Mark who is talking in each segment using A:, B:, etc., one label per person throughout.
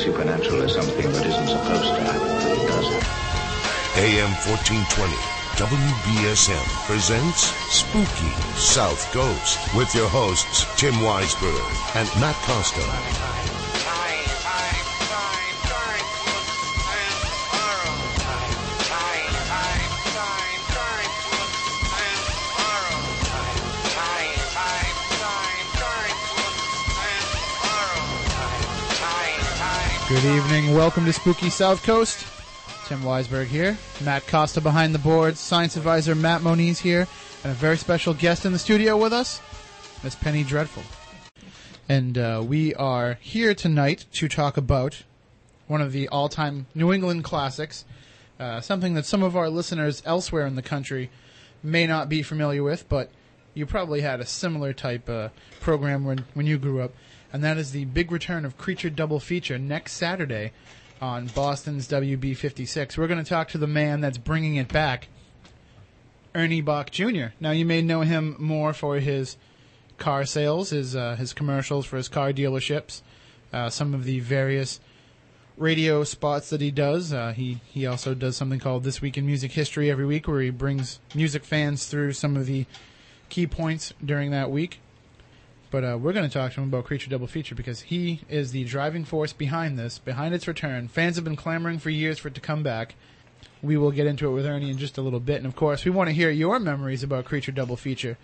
A: supernatural is something that isn't supposed to happen, but it does happen.
B: AM 1420, WBSM presents Spooky South Coast with your hosts Tim Weisberg and Matt Costa.
C: Good evening. Welcome to Spooky South Coast. Tim Weisberg here. Matt Costa behind the boards. Science advisor Matt Moniz here. And a very special guest in the studio with us, Miss Penny Dreadful. And uh, we are here tonight to talk about one of the all time New England classics, uh, something that some of our listeners elsewhere in the country may not be familiar with, but you probably had a similar type uh, program when, when you grew up, and that is the big return of Creature Double Feature next Saturday on Boston's WB56. We're going to talk to the man that's bringing it back, Ernie Boch Jr. Now, you may know him more for his car sales, his uh, his commercials for his car dealerships, uh, some of the various radio spots that he does. Uh, he he also does something called This Week in Music History every week, where he brings music fans through some of the key points during that week. But uh, we're going to talk to him about Creature Double Feature because he is the driving force behind this, behind its return. Fans have been clamoring for years for it to come back. We will get into it with Ernie in just a little bit. And of course, we want to hear your memories about Creature Double Feature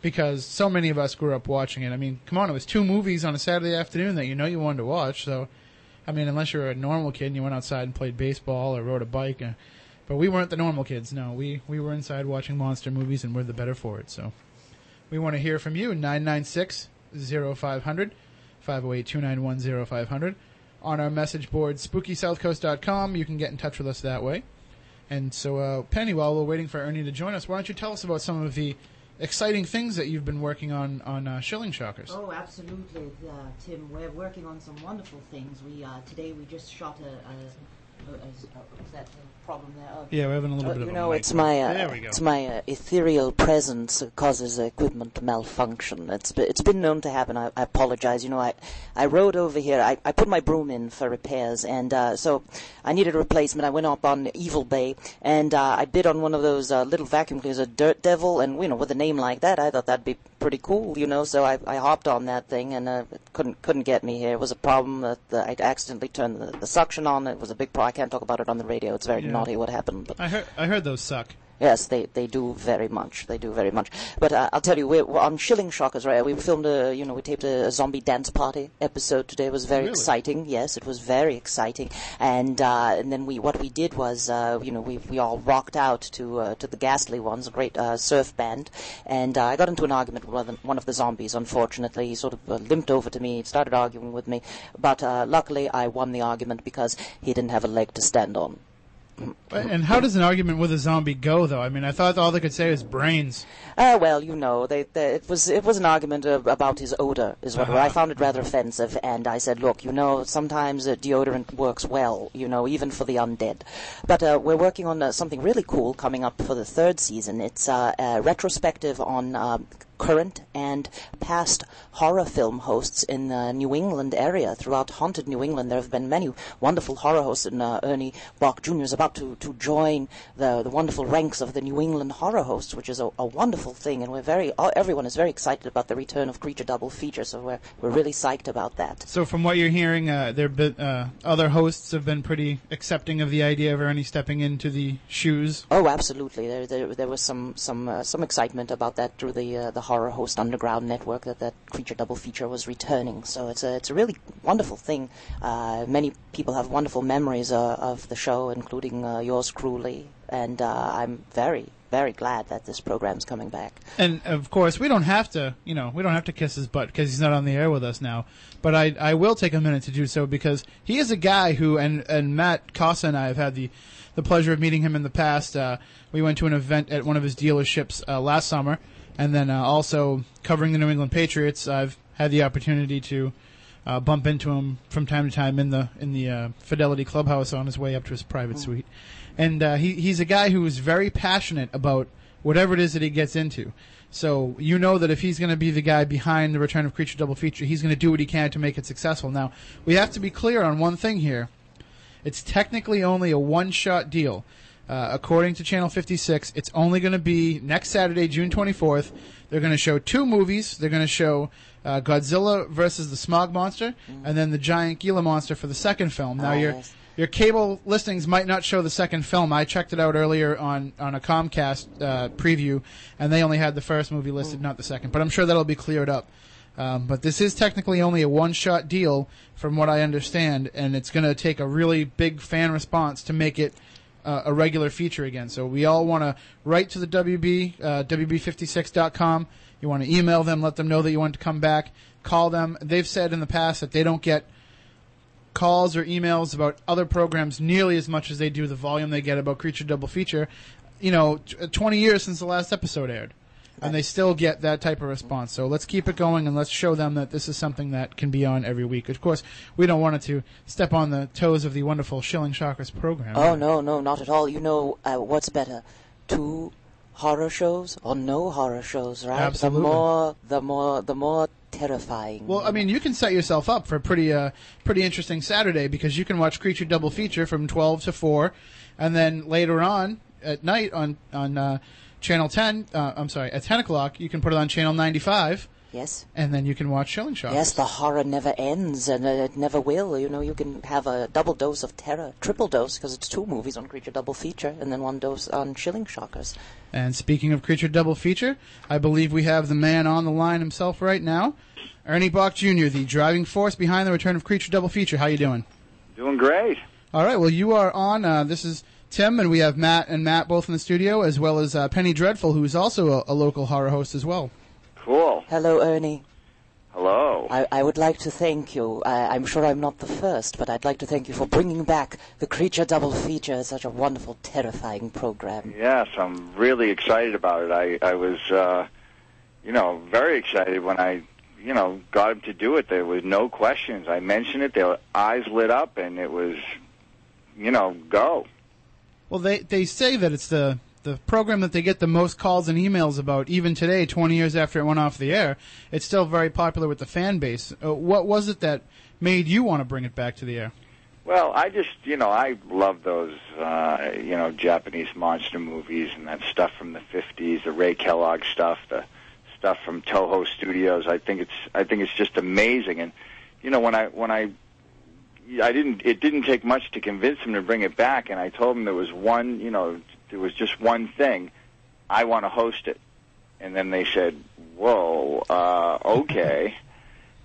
C: because so many of us grew up watching it. I mean, come on, it was two movies on a Saturday afternoon that you know you wanted to watch. So, I mean, unless you're a normal kid and you went outside and played baseball or rode a bike. Uh, but we weren't the normal kids. No, we, we were inside watching monster movies and we're the better for it. So. We want to hear from you, 996 0500, 508 291 0500. On our message board, spookysouthcoast.com. You can get in touch with us that way. And so, uh, Penny, while we're waiting for Ernie to join us, why don't you tell us about some of the exciting things that you've been working on on uh, Shilling Shockers?
D: Oh, absolutely, uh, Tim. We're working on some wonderful things. We uh, today we just shot a. a, a, a problem there? Oh.
C: Yeah, we're having a little
D: Uh,
C: bit of
D: you
C: a
D: know, it's my uh,
C: There we go.
D: it's my uh, ethereal presence that causes equipment malfunction. It's be, it's been known to happen. I, I apologize. You know, I I rode over here. I, I put my broom in for repairs, and uh, so I needed a replacement. I went up on Evil Bay, and uh, I bid on one of those uh, little vacuum cleaners, a Dirt Devil, and you know, with a name like that, I thought that'd be pretty cool. You know, so I I hopped on that thing, and uh, it couldn't couldn't get me here. It was a problem that I accidentally turned the, the suction on. It was a big problem. I can't talk about it on the radio. It's very
C: Yeah.
D: Naughty what happened, but.
C: I heard, I heard those suck.
D: Yes, they, they do very much. They do very much. But uh, I'll tell you, we're, we're on Shilling Shockers, right? We filmed a, you know, we taped a, a zombie dance party episode today. It was very
C: Really?
D: exciting. Yes, it was very exciting. And uh, and then we what we did was, uh, you know, we we all rocked out to uh, to the Ghastly Ones, a great uh, surf band. And uh, I got into an argument with one of the, one of the zombies. Unfortunately, he sort of uh, limped over to me, started arguing with me. But uh, luckily, I won the argument because he didn't have a leg to stand on.
C: And how does an argument with a zombie go, though? I mean, I thought all they could say was brains.
D: Uh, well, you know, they, they, it was it was an argument uh, about his odor, is what
C: Uh-huh.
D: I found it rather offensive, and I said, look, you know, sometimes uh, deodorant works well, you know, even for the undead. But uh, we're working on uh, something really cool coming up for the third season. It's uh, a retrospective on. Current and past horror film hosts in the New England area. Throughout haunted New England, there have been many wonderful horror hosts, and uh, Ernie Boch Jr. is about to, to join the, the wonderful ranks of the New England horror hosts, which is a, a wonderful thing, and we're very, uh, everyone is very excited about the return of Creature Double Feature, so we're, we're really psyched about that.
C: So, from what you're hearing, uh, there been, uh, other hosts have been pretty accepting of the idea of Ernie stepping into the shoes.
D: Oh, absolutely. There, there, there was some, some, uh, some excitement about that through the, uh, the horror host underground network that that creature double feature was returning. So it's a, it's a really wonderful thing. Uh, many people have wonderful memories uh, of the show, including uh, yours cruelly, and uh, I'm very, very glad that this program's coming back.
C: And of course, we don't have to, you know, we don't have to kiss his butt because he's not on the air with us now. But I, I will take a minute to do so because he is a guy who, and and Matt Costa and I have had the, the pleasure of meeting him in the past. Uh, we went to an event at one of his dealerships uh, last summer, and then uh, also covering the New England Patriots. I've had the opportunity to uh, bump into him from time to time in the in the uh, Fidelity Clubhouse on his way up to his private suite. And uh, he he's a guy who is very passionate about whatever it is that he gets into. So you know that if he's going to be the guy behind the Return of Creature double feature, he's going to do what he can to make it successful. Now we have to be clear on one thing here. It's technically only a one-shot deal. Uh, according to Channel 56, it's only going to be next Saturday, June 24th. They're going to show two movies. They're going to show uh, Godzilla versus the Smog Monster, and then the Giant Gila Monster for the second film. Now
D: Oh,
C: your
D: yes.
C: your cable listings might not show the second film. I checked it out earlier on on a Comcast uh, preview, and they only had the first movie listed, not the second. But I'm sure that'll be cleared up. Um, but this is technically only a one-shot deal, from what I understand, and it's going to take a really big fan response to make it uh, a regular feature again. So we all want to write to the WB, uh, WB56.com. You want to email them, let them know that you want to come back, call them. They've said in the past that they don't get calls or emails about other programs nearly as much as they do the volume they get about Creature Double Feature. You know, t- 20 years since the last episode aired. And they still get that type of response. So let's keep it going and let's show them that this is something that can be on every week. Of course, we don't want it to step on the toes of the wonderful Shilling Shockers program.
D: Oh no, no, not at all. You know uh, what's better, two horror shows or no horror shows, right?
C: Absolutely.
D: The more, the more, the more terrifying.
C: Well, I mean, you can set yourself up for a pretty, uh, pretty interesting Saturday because you can watch Creature Double Feature from twelve to four, and then later on at night on on uh, channel ten. Uh, I'm sorry, at ten o'clock you can put it on channel ninety five,
D: yes.
C: and then you can watch Shilling Shockers.
D: Yes, the horror never ends, and uh, it never will. You know, you can have a double dose of terror, triple dose, because it's two movies on Creature Double Feature, and then one dose on Shilling Shockers.
C: And speaking of Creature Double Feature, I believe we have the man on the line himself right now, Ernie Boch Jr., the driving force behind the return of Creature Double Feature. How you doing?
E: Doing great.
C: All right. Well, you are on. Uh, this is Tim, and we have Matt and Matt both in the studio, as well as uh, Penny Dreadful, who is also a, a local horror host as well.
E: Cool.
D: Hello, Ernie.
E: Hello.
D: I, I would like to thank you. I, I'm sure I'm not the first, but I'd like to thank you for bringing back the Creature Double Feature. Such a wonderful, terrifying program.
E: Yes, I'm really excited about it. I I was, uh, you know, very excited when I, you know, got him to do it. There was no questions. I mentioned it. Their eyes lit up, and it was, you know, go.
C: Well, they they say that it's the the program that they get the most calls and emails about. Even today, 20 years after it went off the air, it's still very popular with the fan base. Uh, what was it that made you want to bring it back to the air?
E: Well, I just, you know, I love those, uh, you know, Japanese monster movies and that stuff from the '50s, the Ray Kellogg stuff, the stuff from Toho Studios. I think it's, I think it's just amazing. And you know, when I, when I, I didn't, it didn't take much to convince him to bring it back. And I told him there was one, you know, there was just one thing. I want to host it. And then they said, "Whoa, uh, okay."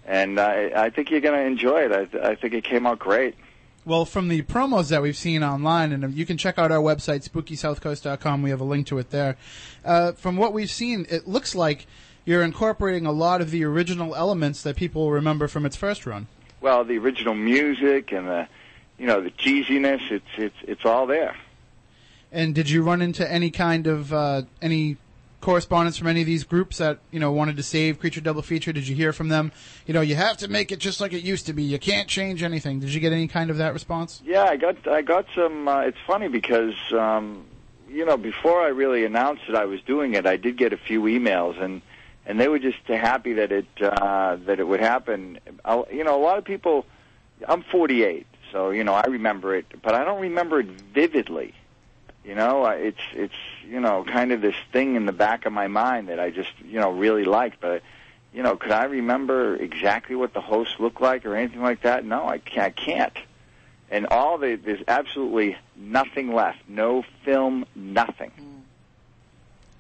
E: And I, I think you're going to enjoy it. I, I think it came out great.
C: Well, from the promos that we've seen online, and you can check out our website, spookysouthcoast.com. We have a link to it there. Uh, from what we've seen, it looks like you're incorporating a lot of the original elements that people remember from its first run.
E: Well, the original music and the, you know, the cheesiness. It's it's it's all there.
C: And did you run into any kind of uh, any correspondence from any of these groups that you know wanted to save Creature Double Feature? Did you hear from them? You know, you have to make it just like it used to be. You can't change anything. Did you get any kind of that response?
E: Yeah, I got I got some. Uh, it's funny because um, you know before I really announced that I was doing it, I did get a few emails and and they were just happy that it uh, that it would happen. i you know, a lot of people. I'm 48, so you know I remember it, but I don't remember it vividly. You know, it's it's you know kind of this thing in the back of my mind that I just you know really liked, but you know, could I remember exactly what the host looked like or anything like that? No, I can't. I can't. And all the there's absolutely nothing left. No film, nothing.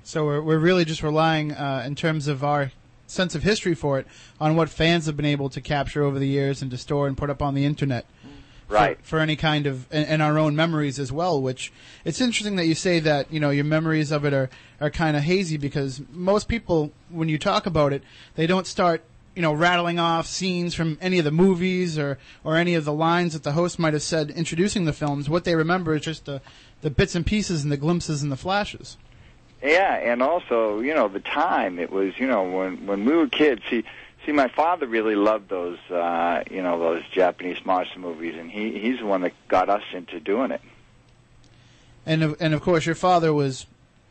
C: So we're, we're really just relying, uh, in terms of our sense of history for it, on what fans have been able to capture over the years and to store and put up on the internet. for-
E: Right.
C: For, any kind of, and, and our own memories as well, which it's interesting that you say that, you know, your memories of it are, are kind of hazy because most people, when you talk about it, they don't start, you know, rattling off scenes from any of the movies or, or any of the lines that the host might have said introducing the films. What they remember is just the, the bits and pieces and the glimpses and the flashes.
E: Yeah, and also, you know, the time it was, you know, when when we were kids. See, See, my father really loved those, uh, you know, those Japanese monster movies, and he he's the one that got us into doing it.
C: And and of course, your father was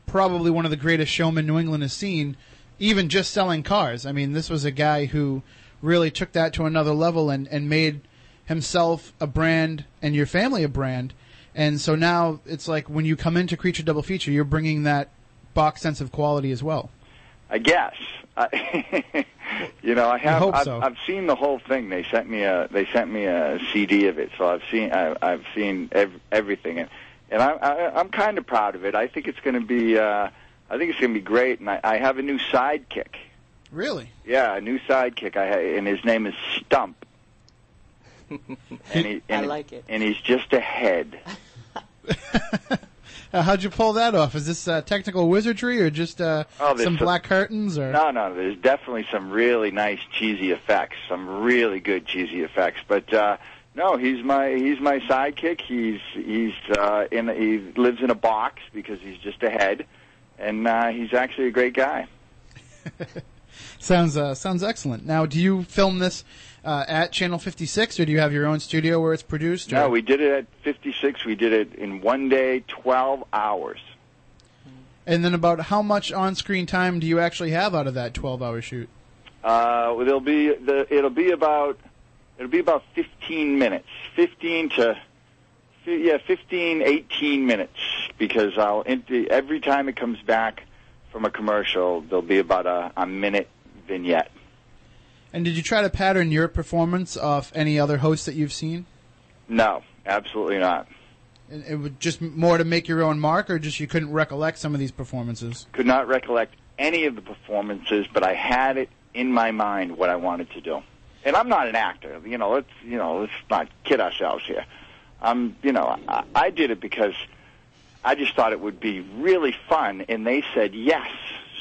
C: probably one of the greatest showmen New England has seen, even just selling cars. I mean, this was a guy who really took that to another level and, and made himself a brand and your family a brand. And so now it's like when you come into Creature Double Feature, you're bringing that Boch sense of quality as well.
E: I guess. I, you know, I have.
C: hope
E: I've,
C: so.
E: I've seen the whole thing. They sent me a. They sent me a CD of it, so I've seen. I, I've seen ev- everything, and and I, I, I'm kind of proud of it. I think it's going to be. Uh, I think it's going to be great, and I, I have a new sidekick.
C: Really?
E: Yeah, a new sidekick. I ha- and his name is Stump. and he, and
D: I like it.
E: And he's just a head.
C: Uh, how'd you pull that off? Is this uh, technical wizardry or just uh,
E: Oh,
C: some
E: some-
C: black curtains? Or
E: No, no, there's definitely some really nice cheesy effects, some really good cheesy effects. But uh, no, he's my he's my sidekick. He's he's uh, in he lives in a box because he's just a head, and uh, he's actually a great guy.
C: sounds uh, sounds excellent. Now, do you film this uh, at Channel 56, or do you have your own studio where it's produced? Or?
E: No, we did it at 56. We did it in one day, 12 hours.
C: And then about how much on-screen time do you actually have out of that 12-hour shoot?
E: Uh, well, it'll be the it'll be about it'll be about 15 minutes, 15 to yeah, 15, 18 minutes because I'll every time it comes back from a commercial. There'll be about a, a minute vignette.
C: And did you try to pattern your performance off any other hosts that you've seen?
E: No, absolutely not.
C: And It would just more to make your own mark, or just you couldn't recollect some of these performances?
E: Could not recollect any of the performances, but I had it in my mind what I wanted to do. And I'm not an actor, you know. Let's you know, let's not kid ourselves here. I'm, you know, I, I did it because I just thought it would be really fun, and they said yes.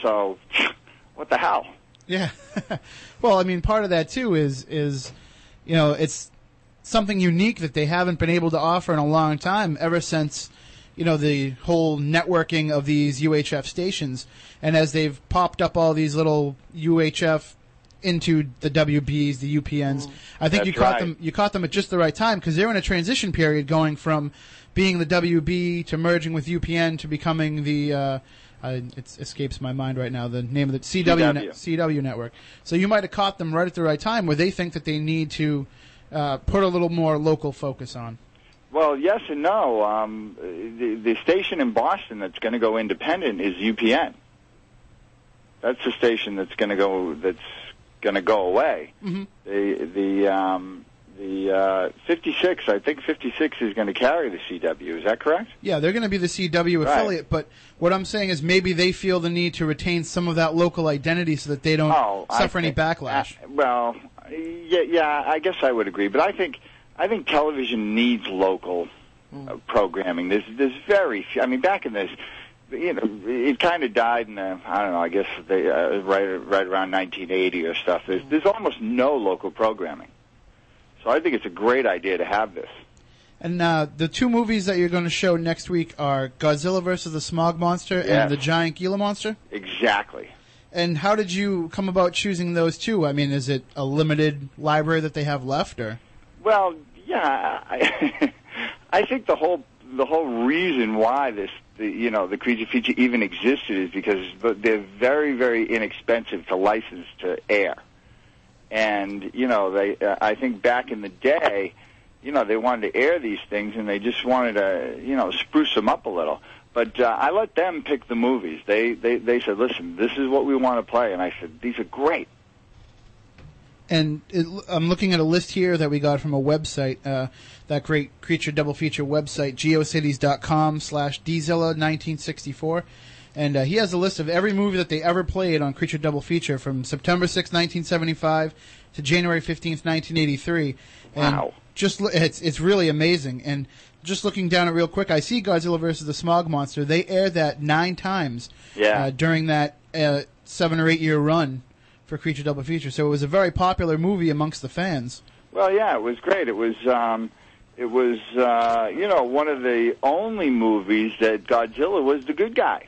E: So, what the hell?
C: Yeah. well, I mean, part of that too is is you know it's something unique that they haven't been able to offer in a long time. Ever since you know the whole networking of these UHF stations, and as they've popped up all these little UHF into the WBs, the UPNs, I think
E: That's
C: you caught
E: right.
C: them. You caught them at just the right time because they're in a transition period, going from being the WB to merging with UPN to becoming the. Uh, uh, it escapes my mind right now the name of the CW net- CW network. So you might have caught them right at the right time where they think that they need to uh, put a little more local focus on.
E: Well, yes and no. Um, the, the station in Boston that's going to go independent is UPN. That's the station that's going to go. That's going to go away.
C: Mhm.
E: The the um, the uh, 56. I think 56 is going to carry the CW. Is that correct?
C: Yeah, they're going to be the CW
E: Right.
C: affiliate, but what I'm saying is maybe they feel the need to retain some of that local identity so that they don't
E: Oh,
C: suffer any backlash.
E: uh, well, yeah, yeah. I guess I would agree, but I think I think television needs local uh, programming. There's there's very few. I mean, back in this, you know, it kind of died in the I don't know. I guess they uh, right right around 1980 or stuff. There's there's almost no local programming. So I think it's a great idea to have this.
C: And uh, the two movies that you're going to show next week are Godzilla versus the Smog Monster
E: Yes.
C: and the Giant Gila Monster.
E: Exactly.
C: And how did you come about choosing those two? I mean, is it a limited library that they have left, or
E: Well, yeah, I, I think the whole the whole reason why this the, you know the creature feature even existed is because they're very very inexpensive to license to air, and you know they uh, I think back in the day, you know they wanted to air these things and they just wanted to you know spruce them up a little. But uh, I let them pick the movies. They they they said, listen, this is what we want to play, and I said these are great.
C: And it, I'm looking at a list here that we got from a website, uh, that great creature double feature website, geocities.com slash Dzilla1964. And uh, he has a list of every movie that they ever played on Creature Double Feature from September 6, 1975 to January 15th, 1983. And
E: Wow.
C: Just lo- it's it's really amazing. And just looking down it real quick, I see Godzilla versus the Smog Monster. They aired that nine times
E: Yeah.
C: uh, during that uh, seven or eight year run for Creature Double Feature. So it was a very popular movie amongst the fans.
E: Well, yeah, it was great. It was, um, it was, uh, you know, one of the only movies that Godzilla was the good guy.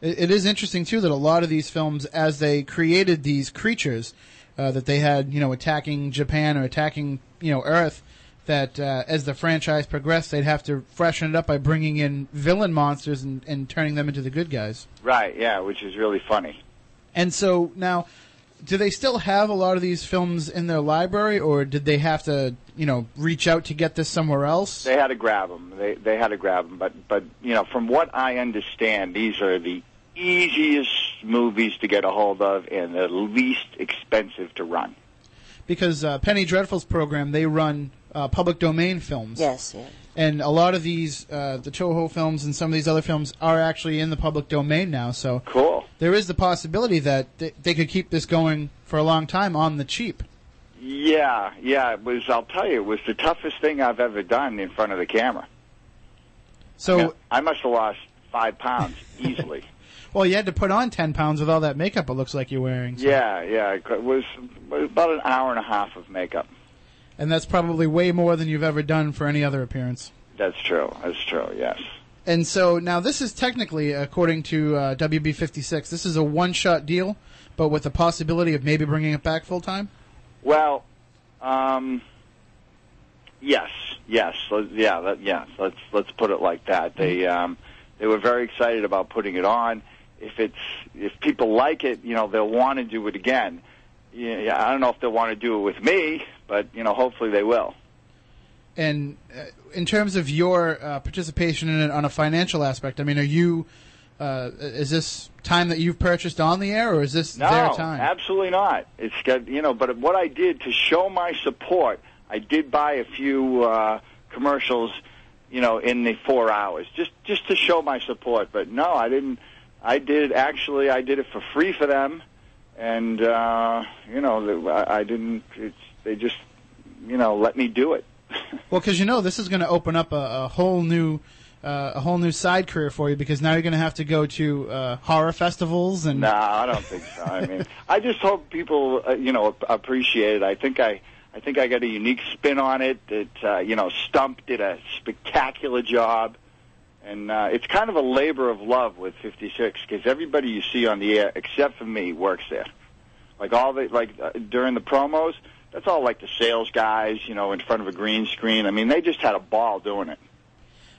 C: It, it is interesting too that a lot of these films, as they created these creatures, uh, that they had, you know, attacking Japan or attacking, you know, Earth. That uh, as the franchise progressed, they'd have to freshen it up by bringing in villain monsters and, and turning them into the good guys.
E: Right, yeah, which is really funny.
C: And so now, do they still have a lot of these films in their library, or did they have to, you know, reach out to get this somewhere else?
E: They had to grab them. They they had to grab them. But but you know, from what I understand, these are the easiest movies to get a hold of and the least expensive to run.
C: Because uh, Penny Dreadful's program, they run uh, public domain films.
D: Yes, yeah.
C: And a lot of these, uh, the Toho films and some of these other films are actually in the public domain now. So
E: Cool.
C: there is the possibility that th- they could keep this going for a long time on the cheap.
E: Yeah, yeah. It was. I'll tell you, it was the toughest thing I've ever done in front of the camera.
C: So,
E: Yeah, I must have lost five pounds easily.
C: well, you had to put on 10 pounds with all that makeup it looks like you're wearing. So.
E: yeah, yeah. It was, it was about an hour and a half of makeup.
C: And that's probably way more than you've ever done for any other appearance.
E: That's true. That's true. Yes.
C: And so now this is technically, according to uh, WB56, this is a one-shot deal, but with the possibility of maybe bringing it back full time.
E: Well, um, yes, yes, yeah, that, yes. Let's let's put it like that. They um, they were very excited about putting it on. If it's if people like it, you know, they'll want to do it again. Yeah, yeah, I don't know if they'll want to do it with me, but you know, hopefully they will.
C: And uh, in terms of your uh, participation in it on a financial aspect, I mean, are you? Uh, is this time that you've purchased on the air, or is this
E: No,
C: their time?
E: absolutely not. It's got you know, but what I did to show my support, I did buy a few uh, commercials, you know, in the four hours, just just to show my support. But no, I didn't. I did actually. I did it for free for them, and uh, you know, I, I didn't. It's they just, you know, let me do it.
C: Well, because you know this is going to open up a, a whole new. Uh, a whole new side career for you because now you're going to have to go to uh, horror festivals and
E: No, I don't think so. I mean, I just hope people, uh, you know, appreciate it. I think I, I think I got a unique spin on it. That uh, you know, Stump did a spectacular job, and uh, it's kind of a labor of love with 56 because everybody you see on the air, except for me, works there. Like all the like uh, during the promos, that's all like the sales guys, you know, in front of a green screen. I mean, they just had a ball doing it.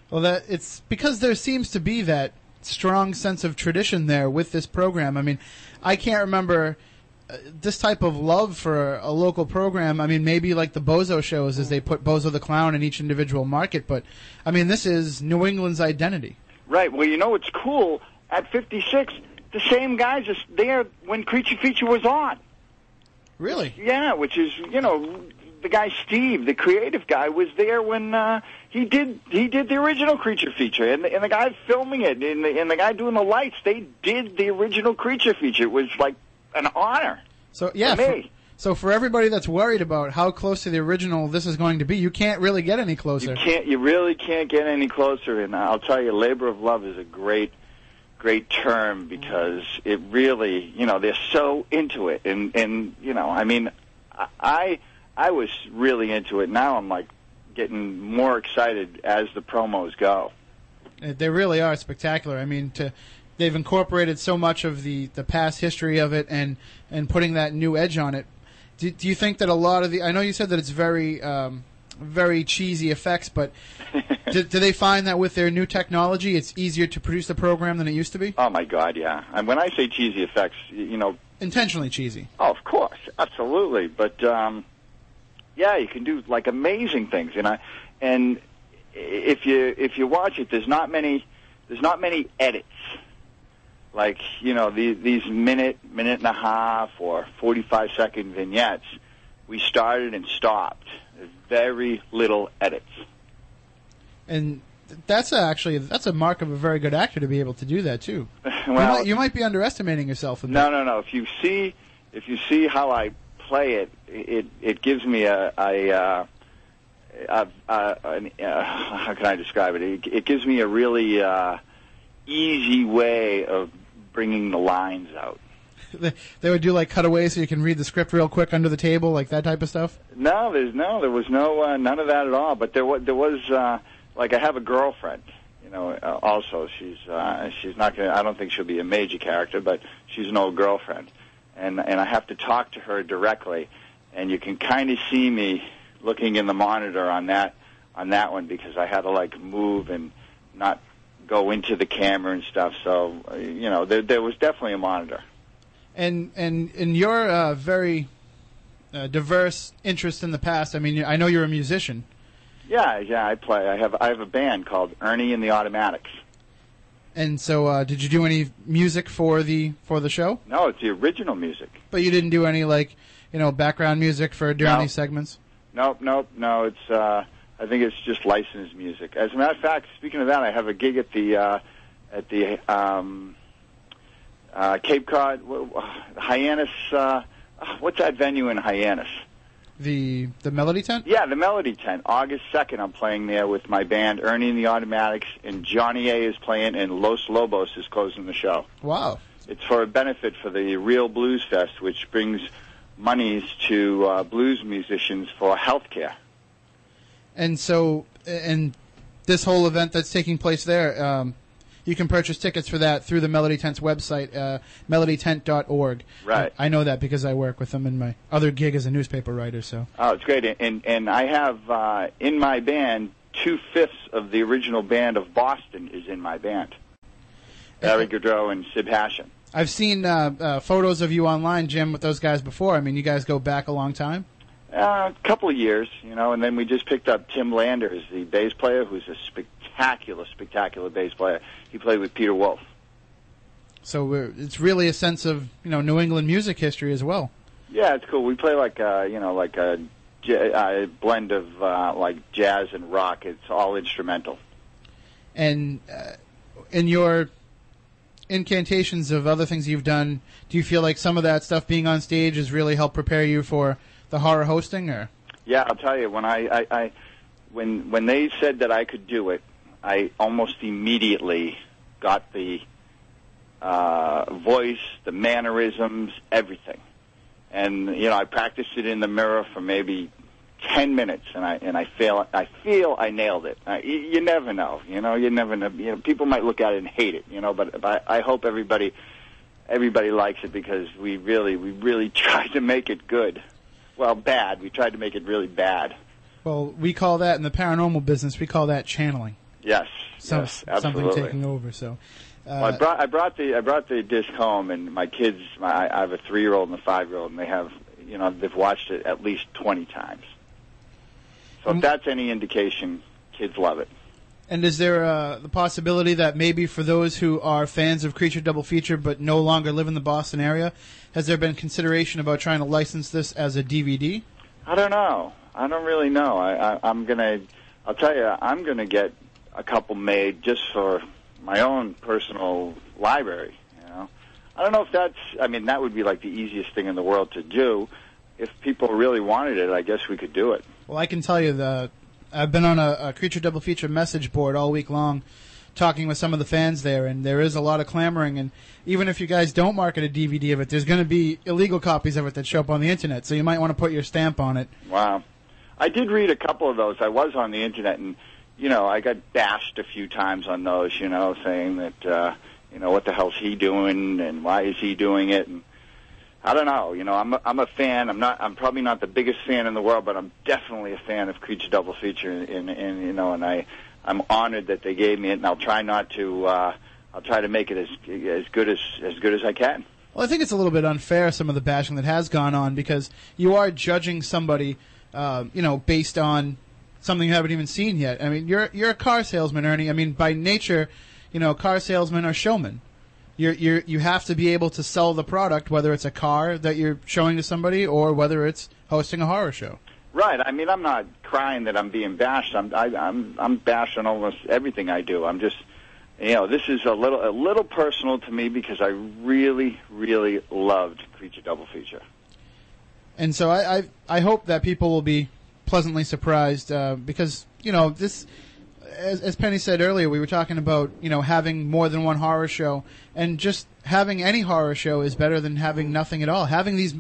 C: Well, that it's because there seems to be that strong sense of tradition there with this program. I mean, I can't remember uh, this type of love for a local program. I mean, maybe like the Bozo shows, as they put Bozo the Clown in each individual market. But I mean, this is New England's identity.
E: Right. Well, you know it's cool? At 56, the same guys are there when Creature Feature was on.
C: Really?
E: Yeah, which is you know the guy Steve, the creative guy, was there when uh, he did he did the original Creature Feature, and the, and the guy filming it, and the, and the guy doing the lights, they did the original Creature Feature. It was like an honor.
C: So yeah.
E: For
C: For,
E: me.
C: so for everybody that's worried about how close to the original this is going to be, you can't really get any closer.
E: You can't, you really can't get any closer. And I'll tell you, labor of love is a great, great term because it really, you know, they're so into it, and and you know, I mean, I I was really into it. Now I'm like getting more excited as the promos go.
C: Uh, They really are spectacular. I mean, to they've incorporated so much of the, the past history of it and and putting that new edge on it. Do, do you think that a lot of the? I know you said that it's very um, very cheesy effects, but do, do they find that with their new technology, it's easier to produce the program than it used to be?
E: Oh my God, yeah. And when I say cheesy effects, you know,
C: Intentionally cheesy.
E: Oh, of course, absolutely. But um, yeah, you can do like amazing things, and I and if you if you watch it, there's not many there's not many edits. Like you know the, these minute minute and a half or 45 second vignettes. We started and stopped. There's very little edits.
C: And th- that's actually that's a mark of a very good actor to be able to do that too. you,
E: well,
C: might, you might be underestimating yourself. A bit.
E: No, no, no. If you see, if you see how I play it, it it gives me a a, uh, a, a an, uh, how can I describe it? It, it gives me a really uh, easy way of bringing the lines out.
C: They- they would do like cutaways so you can read the script real quick under the table, like that type of stuff.
E: No, there's no, there was no uh, none of that at all. But there was there was uh, like I have a girlfriend. You know, uh, also she's uh, she's not gonna. I don't think she'll be a major character, but she's an old girlfriend. and and I have to talk to her directly, and you can kind of see me looking in the monitor on that on that one because I had to like move and not go into the camera and stuff. So uh, you know, there there was definitely a monitor.
C: And and in your uh, very uh, diverse interest in the past, I mean, I know you're a musician.
E: Yeah, yeah, I play. I have I have a band called Ernie and the Automatics.
C: And so, uh, did you do any music for the for the show?
E: No, it's the original music.
C: But you didn't do any like you know background music for during
E: No.
C: these segments.
E: Nope, nope, no. It's uh, I think it's just licensed music. As a matter of fact, speaking of that, I have a gig at the uh, at the um, uh, Cape Cod Hyannis. Uh, what's that venue in Hyannis?
C: The the Melody Tent.
E: Yeah, the Melody Tent. August second, I'm playing there with my band Ernie and the Automatics, and Johnny A is playing, and Los Lobos is closing the show.
C: Wow.
E: It's for a benefit for the Reel Blues Fest, which brings monies to uh, blues musicians for health care.
C: And so, and this whole event that's taking place there, um, you can purchase tickets for that through the Melody Tent's website, uh, melodytent.org.
E: Right.
C: I know that because I work with them in my other gig as a newspaper writer. So,
E: Oh, it's great, and and I have uh, in my band two fifths of the original band of Boston is in my band. Barry Goudreau and Sib Hashian.
C: I've seen uh, uh, photos of you online, Jim, with those guys before. I mean, you guys go back a long time.
E: Uh, a couple of years, you know, and then we just picked up Tim Landers, the bass player, who's a spectacular, spectacular bass player. He played with Peter Wolf.
C: So we're, it's really a sense of you know New England music history as well.
E: Yeah, it's cool. We play like uh, you know, like a blend of uh, like jazz and rock. It's all instrumental.
C: And uh, in your incantations of other things you've done, do you feel like some of that stuff being on stage has really helped prepare you for the horror hosting? Or
E: Yeah, I'll tell you when I, I, I when when they said that I could do it, I almost immediately got the uh, voice, the mannerisms, everything, and you know I practiced it in the mirror for maybe ten minutes, and I and I feel I feel I nailed it. You, you never know, you know, you never know. You know, people might look at it and hate it, you know, but, but I hope everybody everybody likes it because we really we really tried to make it good. Well, bad. We tried to make it really bad.
C: well, we call that in the paranormal business we call that channeling.
E: Yes,
C: Some,
E: yes,
C: something
E: absolutely.
C: taking over. So.
E: Well, I
C: Uh,
E: brought I brought the I brought the disc home, and my kids. My, I have a three year old and a five year old, and they have you know they've watched it at least twenty times. So if that's any indication, kids love it.
C: and is there uh, the possibility that maybe for those who are fans of Creature Double Feature but no longer live in the Boston area, has there been consideration about trying to license this as a DVD?
E: I don't know. I don't really know. I, I I'm gonna. I'll tell you. I'm gonna get a couple made just for my own personal library. You know. I don't know if that's. I mean, that would be like the easiest thing in the world to do. If people really wanted it, I guess we could do it.
C: Well, I can tell you that I've been on a, a Creature Double Feature message board all week long, talking with some of the fans there, and there is a lot of clamoring. And even if you guys don't market a DVD of it, there's going to be illegal copies of it that show up on the internet. So you might want to put your stamp on it.
E: Wow. I did read a couple of those. I was on the internet and you know, I got bashed a few times on those, you know, saying that uh, you know, what the hell's he doing and why is he doing it and I don't know, you know, I'm a, I'm a fan. I'm not I'm probably not the biggest fan in the world, but I'm definitely a fan of Creature Double Feature and, and, and you know, and I I'm honored that they gave me it and I'll try not to uh I'll try to make it as as good as as good as I can.
C: Well, I think it's a little bit unfair some of the bashing that has gone on because you are judging somebody, uh, you know, based on something you haven't even seen yet. I mean, you're you're a car salesman, Ernie. I mean, by nature, you know, car salesmen are showmen. You're, you're, you have to be able to sell the product, whether it's a car that you're showing to somebody or whether it's hosting a horror show.
E: Right. I mean, I'm not crying that I'm being bashed. I'm I, I'm I'm bashed on almost everything I do. I'm just, you know, this is a little a little personal to me because I really really loved Creature Double Feature.
C: And so I, I, I hope that people will be pleasantly surprised uh, because you know this, as, as Penny said earlier, we were talking about you know having more than one horror show, and just having any horror show is better than having nothing at all. Having these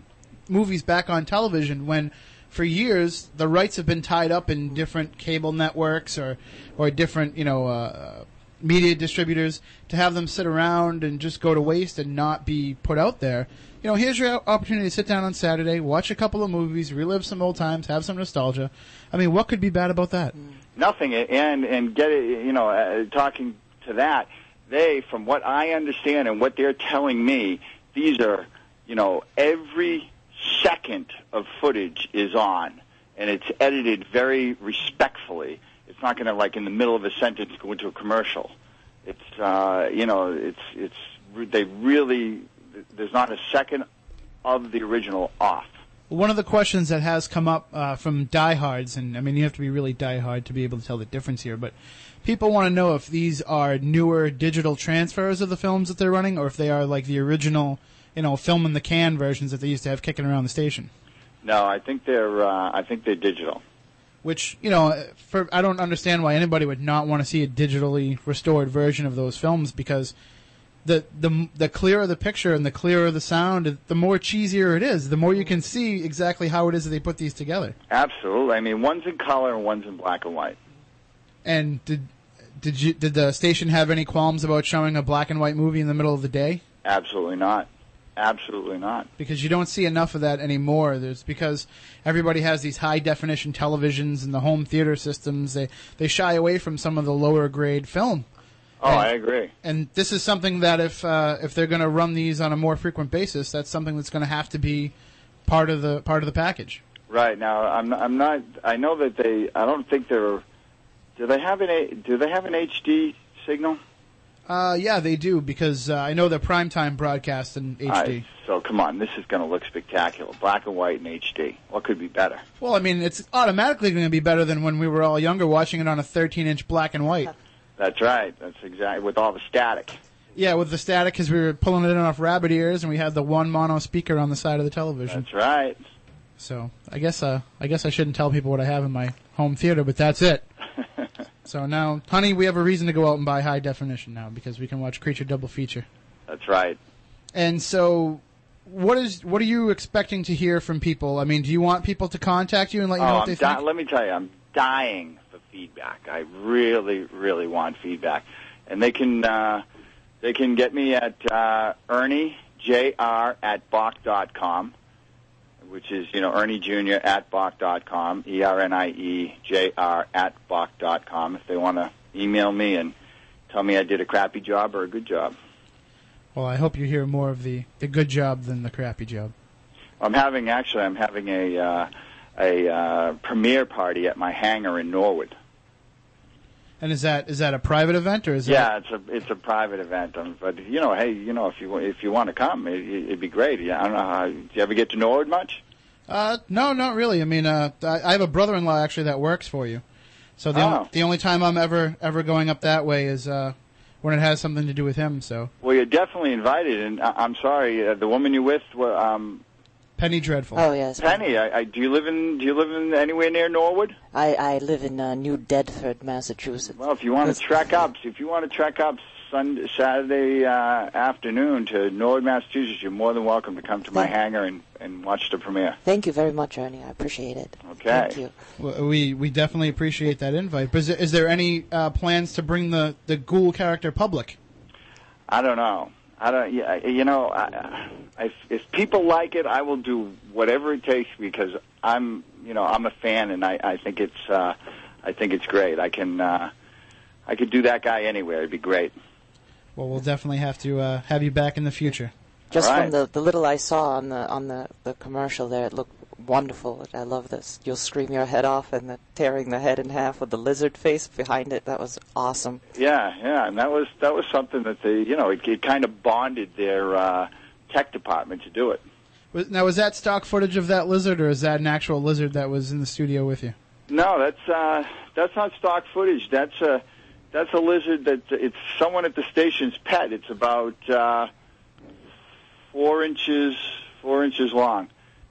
C: movies back on television when. For years, the rights have been tied up in different cable networks or, or different, you know, uh, media distributors to have them sit around and just go to waste and not be put out there. You know, here's your opportunity to sit down on Saturday, watch a couple of movies, relive some old times, have some nostalgia. I mean, what could be bad about that?
E: Nothing, and and get it. You know, uh, talking to that, they, from what I understand and what they're telling me, these are, you know, every second of footage is on, and it's edited very respectfully. It's not going to like in the middle of a sentence go into a commercial. It's uh, you know, it's it's they really there's not a second of the original off.
C: One of the questions that has come up uh, from diehards, and I mean, you have to be really diehard to be able to tell the difference here, but people want to know if these are newer digital transfers of the films that they're running, or if they are like the original, you know, film in the can versions that they used to have kicking around the station.
E: No, I think they're uh, I think they're digital.
C: Which you know, for I don't understand why anybody would not want to see a digitally restored version of those films because the the the clearer the picture and the clearer the sound, the more cheesier it is. The more you can see exactly how it is that they put these together.
E: Absolutely. I mean, one's in color and one's in black and white.
C: And did did you did the station have any qualms about showing a black and white movie in the middle of the day?
E: Absolutely not. Absolutely not.
C: Because you don't see enough of that anymore. There's because everybody has these high definition televisions and the home theater systems. They they shy away from some of the lower grade film.
E: Oh,
C: And-
E: I agree.
C: And this is something that if uh, if they're going to run these on a more frequent basis, that's something that's going to have to be part of the part of the package.
E: Right now, I'm I'm not. I know that they. I don't think they're. Do they have an Do they have an HD signal?
C: Uh, yeah, they do because uh, I know the primetime broadcast in HD.
E: Alright, so come on, this is going to look spectacular. Black and white and HD. What could be better?
C: Well, I mean, it's automatically going to be better than when we were all younger watching it on a 13-inch black and white.
E: That's right. That's exactly with all the static.
C: Yeah, with the static because we were pulling it in off rabbit ears, and we had the one mono speaker on the side of the television.
E: That's right.
C: So I guess uh, I guess I shouldn't tell people what I have in my home theater, but that's it. so now, honey, we have a reason to go out and buy high definition now because we can watch Creature Double Feature.
E: That's right.
C: And so, what is what are you expecting to hear from people? I mean, do you want people to contact you and let you know
E: oh,
C: what
E: I'm
C: they
E: di-
C: think?
E: let me tell you, I'm dying feedback. I really, really want feedback, and they can uh, they can get me at uh, Ernie Jr. at Boch dot com, which is you know Ernie Jr. at Boch dot com, E R N I E J R at Boch dot com. If they want to email me and tell me I did a crappy job or a good job.
C: Well, I hope you hear more of the the good job than the crappy job.
E: I'm having actually I'm having a uh, a uh, premiere party at my hangar in Norwood.
C: And is that is that a private event or is
E: Yeah, it's a it's a private event, um, but you know, hey, you know, if you if you want to come, it, it'd be great. Yeah, I don't know how. Do you ever get to know Norwood much?
C: Uh, no, not really. I mean, uh, I, I have a brother-in-law actually that works for you. So the
E: Oh.
C: only, the only time I'm ever ever going up that way is uh, when it has something to do with him. So
E: Well, you're definitely invited, and I, I'm sorry, uh, the woman you with, um,
C: Penny Dreadful.
D: Oh yes,
E: Penny. I, I, do you live in Do you live in anywhere near Norwood?
D: I I live in uh, New Bedford, Massachusetts.
E: Well, if you want to trek up, if you want to trek up Sunday, Saturday uh, afternoon to Norwood, Massachusetts, you're more than welcome to come to my
D: Thank-
E: hangar and and watch the premiere.
D: Thank you very much, Ernie. I appreciate it.
E: Okay.
D: Thank you.
C: W- We we definitely appreciate that invite. But is there, is there any uh, plans to bring the the ghoul character public?
E: I don't know. I don't. yeah, You know, I, I, if people like it, I will do whatever it takes because I'm, you know, I'm a fan, and I, I think it's, uh, I think it's great. I can, uh, I could do that guy anywhere. It'd be great.
C: Well, we'll definitely have to uh, have you back in the future.
D: Just
E: All right.
D: from the, the little I saw on the on the, the commercial there, it looked wonderful. I love this. You'll scream your head off and the tearing the head in half with the lizard face behind it. That was awesome.
E: Yeah, yeah, and that was that was something that they, you know, it, it kind of bonded their uh, tech department to do it.
C: Now, was that stock footage of that lizard, or is that an actual lizard that was in the studio with you?
E: No, that's uh, that's not stock footage. That's a that's a lizard that it's someone at the station's pet. It's about uh, four inches four inches long,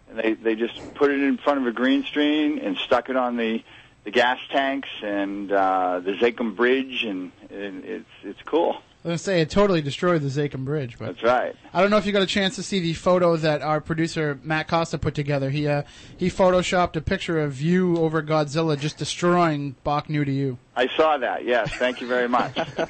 E: and they they just put it in front of a green screen and stuck it on the the gas tanks and uh, the Zakim Bridge, and, and it's it's cool.
C: I was to say it totally destroyed the Zakim Bridge, but
E: That's right.
C: I don't know if you got a chance to see the photo that our producer Matt Costa put together. He uh, he photoshopped a picture of you over Godzilla just destroying Boch New to You.
E: I saw that. Yes, thank you very much.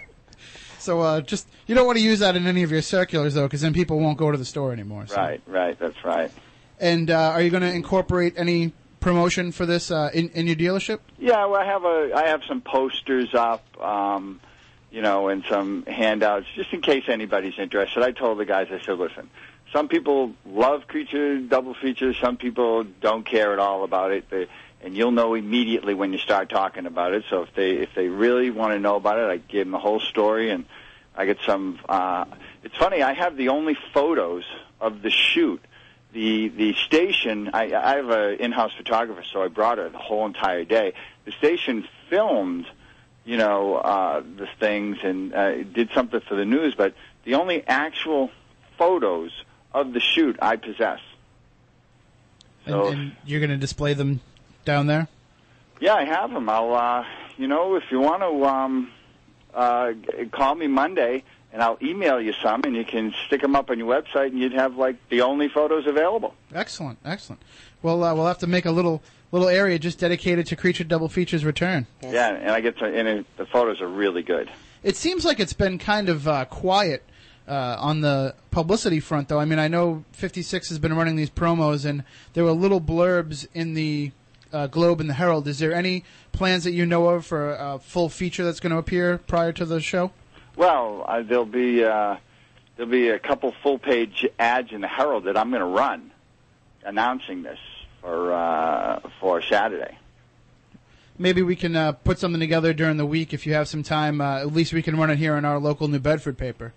C: So uh, just you don't want to use that in any of your circulars though, because then people won't go to the store anymore. So.
E: Right, right, that's right.
C: And uh, are you going to incorporate any promotion for this uh, in in your dealership?
E: Yeah, well, I have a I have some posters up, um, you know, and some handouts just in case anybody's interested. I told the guys, I said, listen, some people love creature double features, some people don't care at all about it. They, and you'll know immediately when you start talking about it. So if they if they really want to know about it, I give them the whole story, and I get some. Uh, it's funny. I have the only photos of the shoot. The the station. I, I have an in-house photographer, so I brought her the whole entire day. The station filmed, you know, uh, the things and uh, did something for the news, but the only actual photos of the shoot I possess. So
C: And, and you're going to display them down there.
E: Yeah, I have them. I'll, uh, you know, if you want to um, uh, call me Monday, and I'll email you some, and you can stick them up on your website, and you'd have like the only photos available.
C: Excellent, excellent. Well, uh, we'll have to make a little little area just dedicated to Creature Double Features return.
E: Yeah, and I get to, and it, the photos are really good.
C: It seems like it's been kind of uh, quiet uh, on the publicity front, though. I mean, I know 56 has been running these promos, and there were little blurbs in the uh, Globe and the Herald. Is there any plans that you know of for a full feature that's going to appear prior to the show?
E: Well, uh, there'll be uh, there'll be a couple full page ads in the Herald that I'm going to run, announcing this for uh, for Saturday.
C: Maybe we can uh, put something together during the week if you have some time. Uh, at least we can run it here in our local New Bedford paper.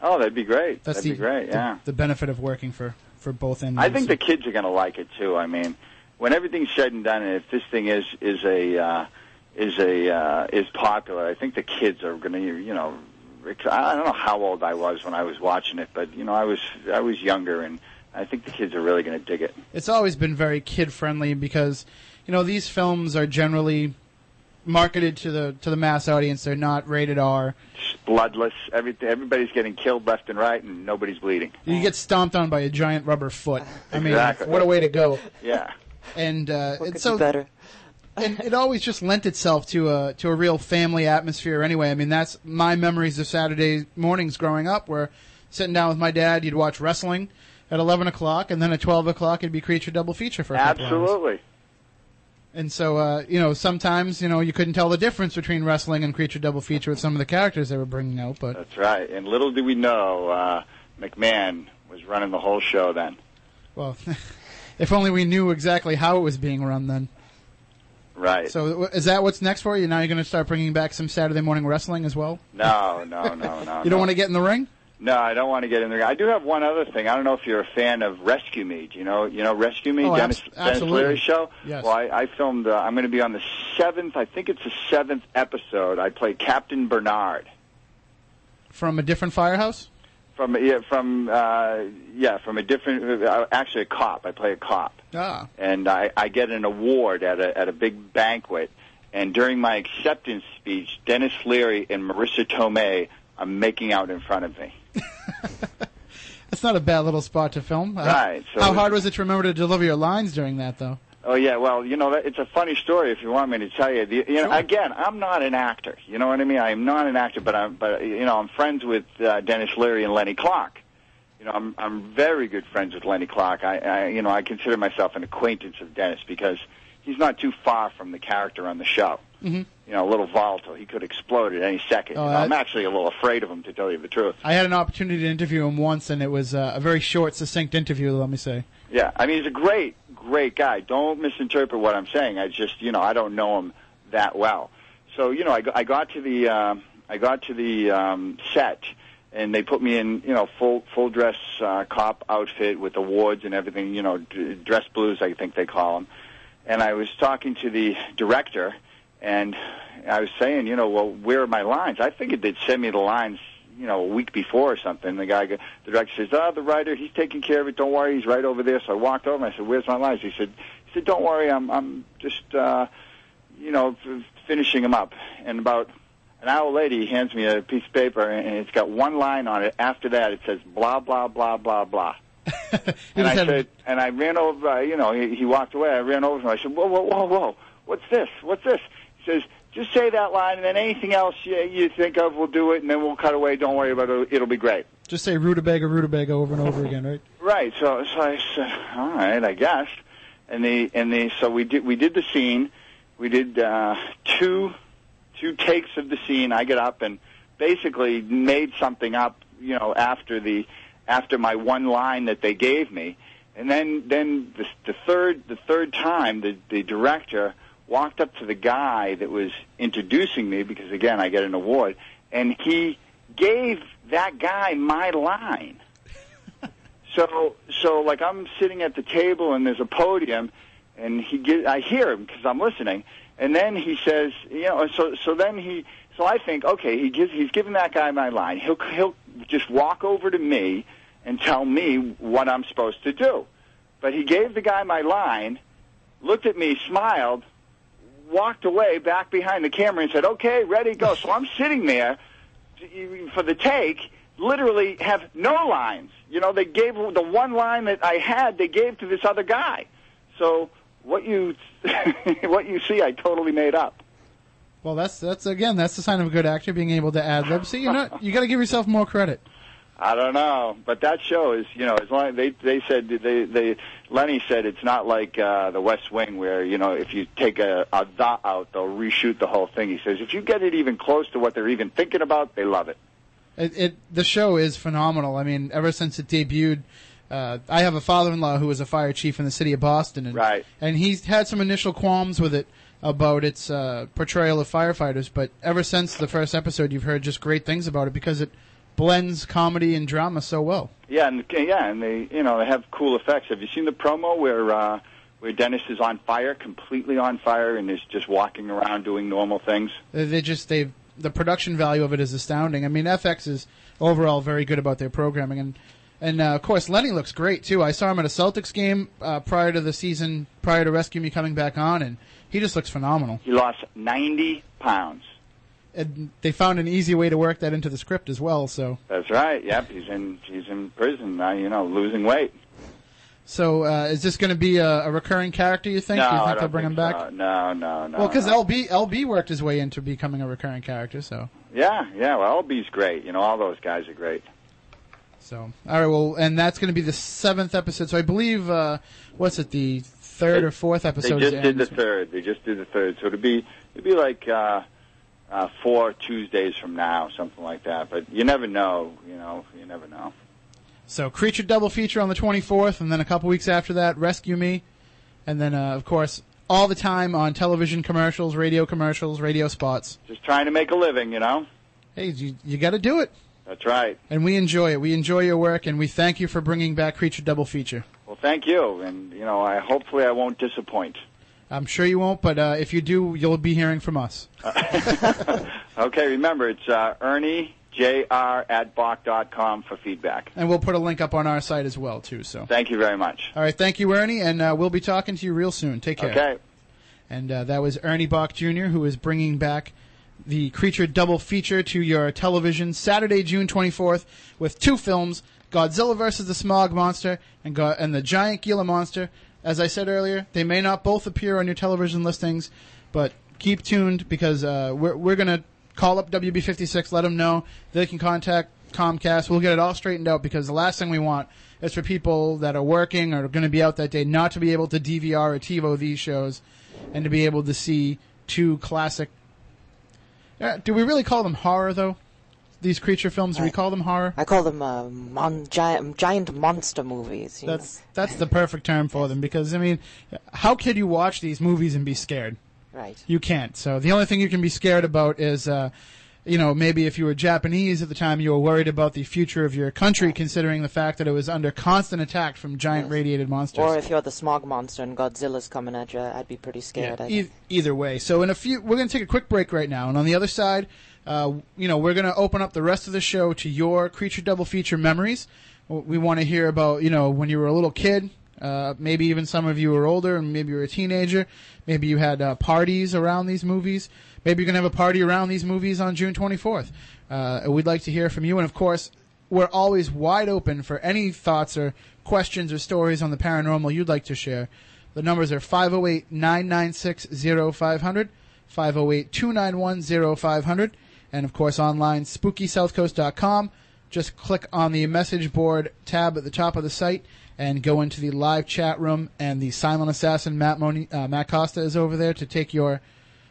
E: Oh, that'd be great.
C: That's
E: that'd
C: the,
E: be great. Yeah.
C: the benefit of working for, for both ends.
E: I think the kids are going to like it too. I mean, when everything's said and done, and if this thing is is a uh, is a uh, is popular, I think the kids are going to you know. I don't know how old I was when I was watching it, but you know, I was I was younger, and I think the kids are really going to dig it.
C: it's always been very kid friendly because you know these films are generally marketed to the to the mass audience. They're not rated R.
E: It's bloodless. Every, everybody's getting killed left and right, and nobody's bleeding.
C: You get stomped on by a giant rubber foot. I mean,
E: Exactly.
C: what a way to go!
E: Yeah.
C: And uh,
D: What
C: and
D: could
C: so
D: be better?
C: And it always just lent itself to a to a real family atmosphere. Anyway, I mean that's my memories of Saturday mornings growing up, where sitting down with my dad, you'd watch wrestling at eleven o'clock, and then at twelve o'clock it'd be Creature Double Feature for a.
E: Absolutely.
C: And so, uh, you know, sometimes you know you couldn't tell the difference between wrestling and Creature Double Feature with some of the characters they were bringing out. But
E: That's right. And little did we know, uh, McMahon was running the whole show then.
C: well, if only we knew exactly how it was being run then.
E: Right.
C: So, is that what's next for you? Now you're going to start bringing back some Saturday morning wrestling as well.
E: no, no, no, no.
C: You don't want to get in the ring?
E: No, I don't want to get in there. I do have one other thing. I don't know if you're a fan of Rescue Me. Do you know, you know Rescue Me,
C: Oh,
E: Dennis, Dennis
C: absolutely.
E: Show?
C: Yes.
E: Well, I, I filmed, uh, I'm going to be on the seventh, I think it's the seventh episode. I play Captain Bernard.
C: From a different firehouse?
E: From yeah, from uh, yeah, from a different. Uh, actually, a cop. I play a cop.
C: Ah.
E: and I, I get an award at a at a big banquet. And during my acceptance speech, Denis Leary and Marisa Tomei are making out in front of me.
C: That's not a bad little spot to film. Uh,
E: Right, so
C: how hard was it to remember to deliver your lines during that, though?
E: Oh yeah, well, you know, it's a funny story. If you want me to tell you, the, you know,
C: Sure.
E: again, I'm not an actor. You know what I mean? I am not an actor, but I'm, but you know, I'm friends with uh, Denis Leary and Lenny Clarke. You know, I'm I'm very good friends with Lenny Clarke. I, I you know, I consider myself an acquaintance of Dennis because he's not too far from the character on the show.
C: Mm-hmm.
E: You know, a little volatile. He could explode at any second.
C: Oh,
E: you know, I'm actually a little afraid of him, to tell you the truth.
C: I had an opportunity to interview him once, and it was uh, a very short, succinct interview. Let me say.
E: Yeah, I mean he's a great, great guy. Don't misinterpret what I'm saying. I just, you know, I don't know him that well. So, you know, I, I got to the, um, I got to the um, set, and they put me in, you know, full full dress uh, cop outfit with awards and everything. You know, d- dress blues, I think they call them. And I was talking to the director, and I was saying, you know, well, where are my lines? I figured they'd send me the lines, you know, a week before or something. The guy, the director says, "Oh, the writer, he's taking care of it. Don't worry, he's right over there." So I walked over and I said, "Where's my lines?" He said, "He said, don't worry, I'm, I'm just, uh, you know, finishing them up." And about an hour later, he hands me a piece of paper, and it's got one line on it. After that, it says, "Blah blah blah blah blah." And I said, and I ran over. Uh, you know, he, he walked away. I ran over to him. I said, "Whoa, whoa, whoa, whoa! What's this? What's this?" He says, just say that line, and then anything else you, you think of, we'll do it, and then we'll cut away. Don't worry about it; it'll be great."
C: Just say rutabaga, rutabaga over and over again, right?
E: Right. So, so I said, "All right, I guess." And the and the so we did we did the scene. We did uh, two two takes of the scene. I get up and basically made something up, you know, after the after my one line that they gave me, and then then the, the third the third time the the director walked up to the guy that was introducing me because again I get an award, and he gave that guy my line. so so like I'm sitting at the table and there's a podium, and he get I hear him because I'm listening, and then he says, you know, so so then he so I think okay he gives he's giving that guy my line. He'll he'll just walk over to me and tell me what I'm supposed to do. But he gave the guy my line, looked at me, smiled, walked away back behind the camera and said, "Okay, ready, go." So I'm sitting there for the take, literally have no lines. You know, they gave the one line that I had, they gave to this other guy. So what you what you see, I totally made up.
C: Well, that's that's again, that's the sign of a good actor being able to ad lib. See, you're not you got to give yourself more credit.
E: I don't know, but that show is, you know, as long as they they said they they Lenny said it's not like uh, the West Wing where you know if you take a, a dot out they'll reshoot the whole thing. He says if you get it even close to what they're even thinking about, they love it.
C: It, it the show is phenomenal. I mean, ever since it debuted, uh, I have a father-in-law who was a fire chief in the city of Boston, and
E: Right.
C: and he's had some initial qualms with it about its uh, portrayal of firefighters. But ever since the first episode, you've heard just great things about it because it blends comedy and drama so well.
E: Yeah, and yeah, and they you know they have cool effects. Have you seen the promo where uh, where Dennis is on fire, completely on fire, and is just walking around doing normal things?
C: They, just they the production value of it is astounding. I mean, FX is overall very good about their programming, and and uh, of course Lenny looks great too. I saw him at a Celtics game uh, prior to the season, prior to Rescue Me coming back on, and he just looks phenomenal.
E: He lost ninety pounds.
C: And they found an easy way to work that into the script as well. So
E: That's right. Yep, he's in he's in prison now. You know, losing weight.
C: so uh, is this going to be a, a recurring character? You think?
E: no,
C: Do you
E: I
C: think
E: don't
C: they'll bring
E: think
C: him back?
E: so. No, no, no.
C: Well, because
E: no.
C: LB LB worked his way into becoming a recurring character. So
E: Yeah, yeah. Well, LB's great. You know, all those guys are great.
C: so all right. Well, and that's going to be the seventh episode. So I believe uh, what's it the third or fourth episode?
E: They
C: just
E: did the third. They just did the third. So it'd be it'd be like uh, uh, four Tuesdays from now, something like that. But you never know. You know, you never know.
C: So Creature double feature on the 24th, and then a couple weeks after that, Rescue Me, and then uh, of course all the time on television commercials, radio commercials, radio spots.
E: Just trying to make a living. You know.
C: Hey, you, you got to do it,
E: That's right.
C: and we enjoy it. We enjoy your work, and we thank you for bringing back Creature double feature.
E: Well, thank you, and you know, I hopefully I won't disappoint.
C: I'm sure you won't, but uh, if you do, you'll be hearing from us.
E: Okay, remember it's uh, Ernie Jr. at Boch.com for feedback.
C: And we'll put a link up on our site as well, too. So,
E: Thank you very much.
C: all right, thank you, Ernie, and uh, we'll be talking to you real soon. Take care.
E: Okay.
C: And uh, that was Ernie Boch Jr., who is bringing back the Creature double feature to your television Saturday, June 24th, with two films Godzilla vs. the Smog Monster and, Go- and the Giant Gila Monster. As I said earlier, they may not both appear on your television listings, but keep tuned because uh, we're, we're going to call up WB56, let them know. They can contact Comcast. We'll get it all straightened out because the last thing we want is for people that are working or going to be out that day not to be able to DVR or TiVo these shows and to be able to see two classic. Uh, do we really call them horror though? These creature films, do we call them horror?
D: I call them uh, mon- giant, giant monster movies. you
C: That's that's the perfect term for them because I mean, how could you watch these movies and be scared?
D: right.
C: You can't. So the only thing you can be scared about is, uh, you know, maybe if you were Japanese at the time, you were worried about the future of your country, considering the fact that it was under constant attack from giant
D: Yes.
C: radiated monsters.
D: Or if you're the smog monster and Godzilla's coming at you, I'd be pretty scared. I
C: E- either way. So in a few, we're going to take a quick break right now, and on the other side, uh, you know, we're going to open up the rest of the show to your creature double feature memories. We want to hear about you know when you were a little kid. Uh, maybe even some of you were older, and maybe you were a teenager. Maybe you had uh, parties around these movies. Maybe you're going to have a party around these movies on June 24th. Uh, we'd like to hear from you, and of course, we're always wide open for any thoughts or questions or stories on the paranormal you'd like to share. The numbers are 508 996 0500, 508 291 0500. And of course, online, spookysouthcoast.com. Just click on the message board tab at the top of the site and go into the live chat room. And the silent assassin, Matt, Moni- uh, Matt Costa, is over there to take your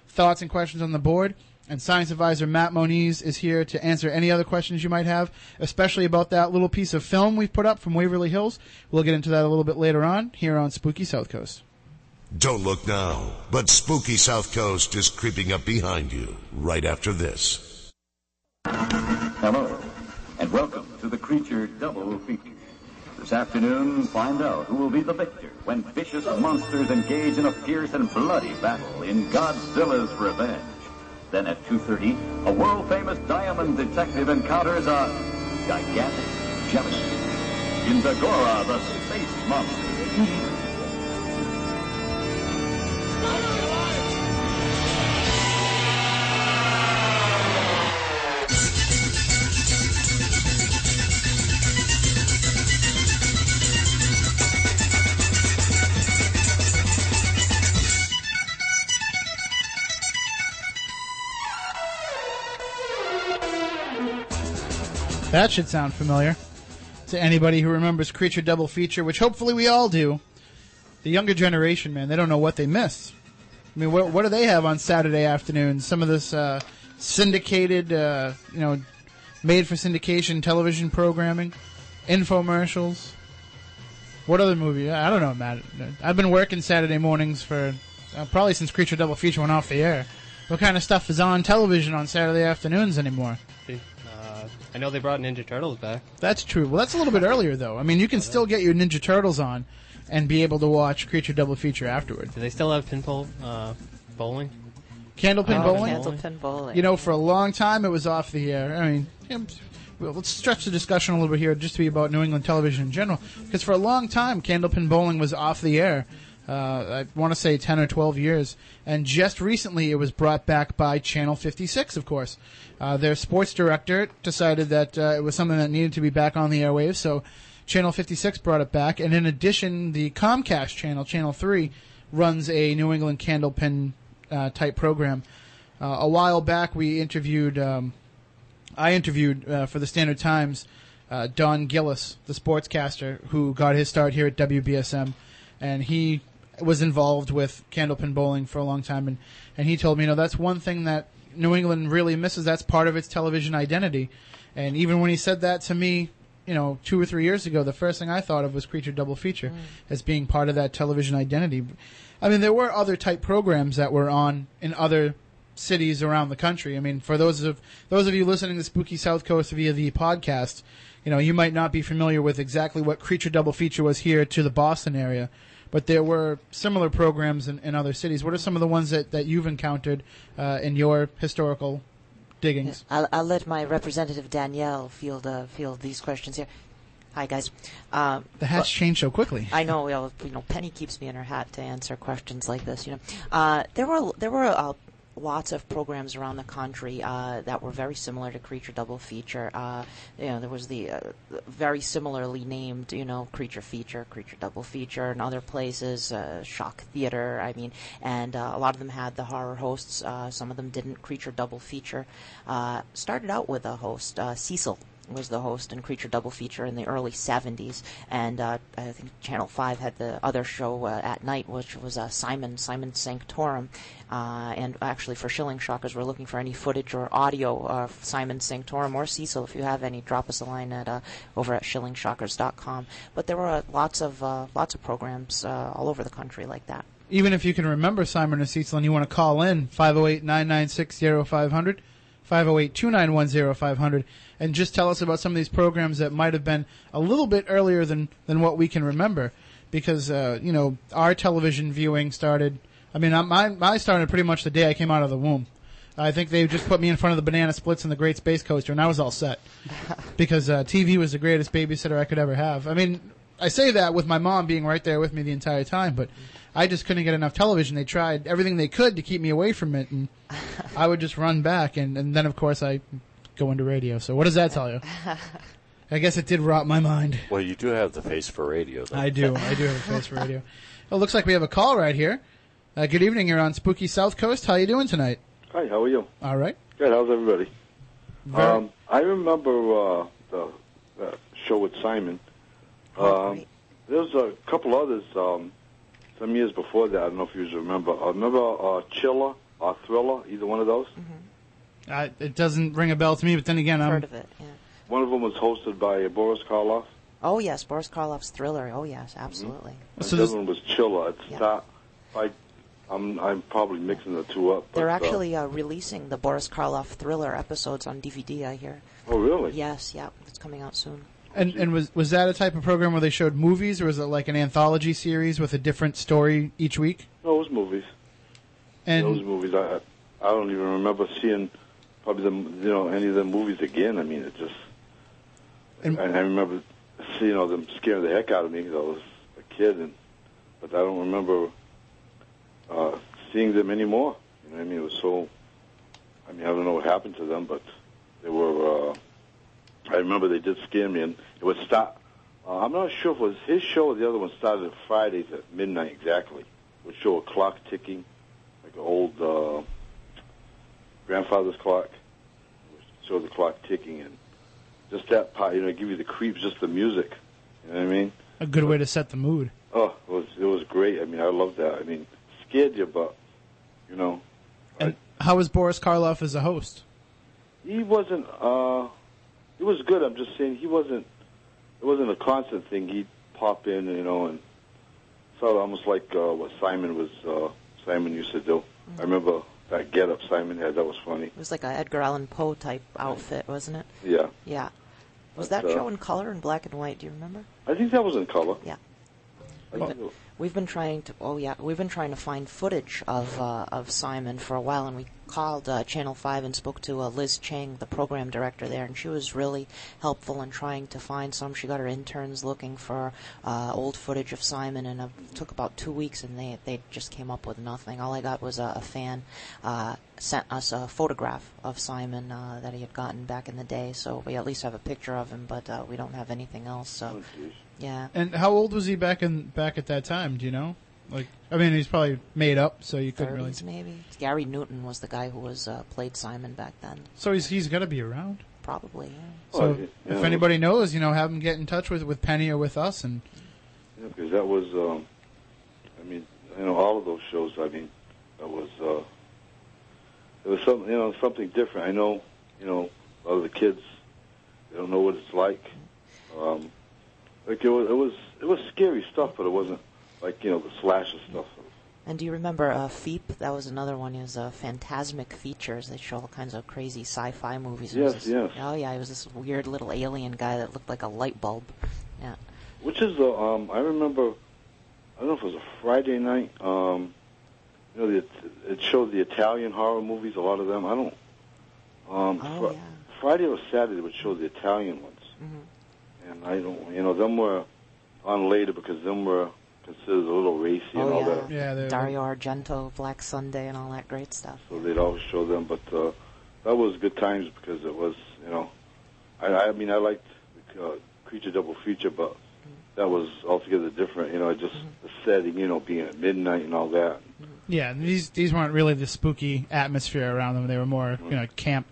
C: thoughts and questions on the board. And science advisor Matt Moniz is here to answer any other questions you might have, especially about that little piece of film we've put up from Waverly Hills. We'll get into that a little bit later on here on Spooky South Coast.
B: Don't look now, but Spooky South Coast is creeping up behind you right after this.
F: Hello, and welcome to the Creature Double Feature. This afternoon, find out who will be the victor when vicious monsters engage in a fierce and bloody battle in Godzilla's Revenge. Then at 2.30, a world-famous diamond detective encounters a gigantic jellyfish in Dagora, the space monster.
C: That should sound familiar to anybody who remembers Creature Double Feature, which hopefully we all do. The younger generation, man, they don't know what they miss. I mean, what, what do they have on Saturday afternoons? Some of this uh, syndicated, uh, you know, made for syndication television programming, infomercials. What other movie? I don't know, Matt. I've been working Saturday mornings for uh, probably since Creature Double Feature went off the air. What kind of stuff is on television on Saturday afternoons anymore?
G: I know they brought Ninja Turtles back.
C: That's true. Well, that's a little bit earlier, though. I mean, you can still get your Ninja Turtles on and be able to watch Creature Double Feature afterward.
G: Do they still have pinball uh, bowling?
C: Candlepin
G: Oh,
C: bowling?
D: Candlepin bowling.
C: You know, for a long time it was off the air. I mean, well, let's stretch the discussion a little bit here just to be about New England television in general. Because for a long time, Candlepin bowling was off the air. Uh, I want to say 10 or 12 years. And just recently it was brought back by Channel 56, of course. Uh, their sports director decided that uh, it was something that needed to be back on the airwaves, so Channel 56 brought it back. And in addition, the Comcast channel, Channel 3, runs a New England Candlepin uh, type program. Uh, a while back, we interviewed, um, I interviewed uh, for the Standard Times Don Gillis, the sportscaster who got his start here at WBSM, and he was involved with Candlepin bowling for a long time, and, and he told me, you know, that's one thing that New England really misses. That's part of its television identity. And even when he said that to me, you know, two or three years ago, the first thing I thought of was Creature Double Feature mm. as being part of that television identity. I mean, there were other type programs that were on in other cities around the country. I mean, for those of those of you listening to Spooky South Coast via the podcast, you know, you might not be familiar with exactly what Creature Double Feature was here to the Boston area, but there were similar programs in, in other cities. What are some of the ones that, that you've encountered uh, in your historical diggings?
D: I'll, I'll let my representative Danielle field uh, field these questions here. Hi guys. Um,
C: The hats change so quickly.
D: I know, well, you know, Penny keeps me in her hat to answer questions like this. You know, uh, there were there were uh, lots of programs around the country uh, that were very similar to Creature Double Feature. Uh, you know, there was the uh, very similarly named, you know, Creature Feature, Creature Double Feature, and other places, uh, Shock Theater. I mean, and uh, a lot of them had the horror hosts. Uh, some of them didn't. Creature Double Feature uh, started out with a host, uh, Cecil was the host and Creature Double Feature in the early 70s, and uh, I think Channel 5 had the other show uh, at night, which was uh, Simon Simon Sanctorum. Uh, and actually, for Shilling Shockers, we're looking for any footage or audio of Simon Sanctorum or Cecil. If you have any, drop us a line at uh, over at shillingshockers.com. But there were uh, lots of lots of programs all over the country like that.
C: Even if you can remember Simon or Cecil and you want to call in, 508-996-0500, 508-291-0500, and just tell us about some of these programs that might have been a little bit earlier than, than what we can remember. Because, uh, you know, our television viewing started, I mean, I- mine, mine started pretty much the day I came out of the womb. I think they just put me in front of the banana splits and the Great Space Coaster, and I was all set. because uh, TV was the greatest babysitter I could ever have. I mean, I say that with my mom being right there with me the entire time, but I just couldn't get enough television. They tried everything they could to keep me away from it, and I would just run back. And, and then, of course, I go into radio. So, what does that tell you? I guess it did rot my mind.
H: Well, you do have the face for radio, though.
C: I do. I do have a face for radio. It looks like we have a call right here. Uh, good evening. You're on Spooky South Coast. How you doing tonight?
H: Hi, how are you?
C: All right.
H: Good. How's everybody?
C: Very-
H: Um, I remember uh, the, the show with Simon. Um, there was a couple others um, some years before that. I don't know if you remember. Uh, remember uh, Chiller or Thriller? Either one of those.
C: Uh, it doesn't ring a bell to me, but then again, I'm
D: Heard of it? Yeah.
H: One of them was hosted by Boris Karloff.
D: Oh yes, Boris Karloff's Thriller. Oh yes, absolutely.
H: And
C: So
H: the
C: this-
H: other one was Chiller. It's
D: Yeah.
H: not. I, I'm I'm probably mixing the two up. But,
D: They're
H: uh,
D: actually uh, releasing the Boris Karloff Thriller episodes on DVD. I hear.
H: oh, really?
D: Yes, yeah, it's coming out soon.
C: And and was was that a type of program where they showed movies, or was it like an anthology series with a different story each week?
H: No, it was movies. those movies, I I don't even remember seeing probably the you know any of the movies again. I mean, it just
C: And-
H: and I remember seeing all them scaring the heck out of me because I was a kid, and but I don't remember uh, seeing them anymore. You know, what I mean, it was so. I mean, I don't know what happened to them, but they were. Uh, I remember they did scare me, and it would stop. Uh, I'm not sure if it was his show or the other one started on Fridays at midnight exactly. It would show a clock ticking, like an old uh, grandfather's clock. It would show the clock ticking, and just that part, you know, give you the creeps, just the music. You know what I mean?
C: a good way to set the mood.
H: Oh, it was it was great. I mean, I loved that. I mean, scared you, but you know,
C: And how was Boris Karloff as a host?
H: he wasn't. uh He was good. I'm just saying he wasn't. It wasn't a constant thing. He'd pop in, you know, and of almost like uh, what Simon was. uh Simon used to do. I remember that get up Simon had. That was funny.
D: It was like a Edgar Allan Poe type outfit, wasn't it?
H: Yeah,
D: Yeah. Was
H: But,
D: that
H: uh,
D: show in color and black and white? Do you remember?
H: I think that was in color.
D: Yeah.
H: I think it was-
D: We've been trying to. Oh yeah, we've been trying to find footage of uh, of Simon for a while, and we called uh, Channel Five and spoke to uh, Liz Chang, the program director there, and she was really helpful in trying to find some. She got her interns looking for uh, old footage of Simon, and it took about two weeks, and they they just came up with nothing. All I got was a, a fan uh, sent us a photograph of Simon uh, that he had gotten back in the day, so we at least have a picture of him, but uh, we don't have anything else. So
H: oh.
D: Yeah.
C: And how old was he back in back at that time? Do you know? Like, I mean, he's probably made up, so you couldn't really.
D: maybe. Gary Newton was the guy who was uh, played Simon back then.
C: So he's he's got to be around.
D: Probably, yeah.
C: So
H: Oh, yeah.
C: if anybody knows, you know, have him get in touch with with Penny or with us, and
H: Yeah, because that was, um, I mean, you know, all of those shows. I mean, that was, uh, it was something, you know, something different. I know, you know, a lot of the kids, they don't know what it's like. Um, like it was, it was, it was scary stuff, but it wasn't like you know the slasher stuff.
D: And do you remember uh, Feep? That was another one. It was uh, Phantasmic Features. They show all kinds of crazy sci-fi movies. It
H: Yes,
D: this-
H: yes.
D: Oh yeah, it was this weird little alien guy that looked like a light bulb. Yeah.
H: Which is the, um, I remember, I don't know if it was a Friday night. Um, you know, the, it showed the Italian horror movies. A lot of them. I don't. Um,
D: Oh
H: Fri-
D: yeah.
H: Friday or Saturday would show the Italian ones,
D: hmm
H: and I don't, you know, them were on later because them were considered a little racy and
D: Oh
H: all
D: yeah.
H: that,
C: yeah, they're-
D: Dario Argento, Black Sunday, and all that great stuff.
H: so they'd always show them. But uh, that was good times because it was, you know, I, I mean, I liked uh, Creature Double Feature, but that was altogether different. You know, just the setting, you know, being at midnight and all that.
C: yeah, these these weren't really the spooky atmosphere around them. They were more, you know, camp.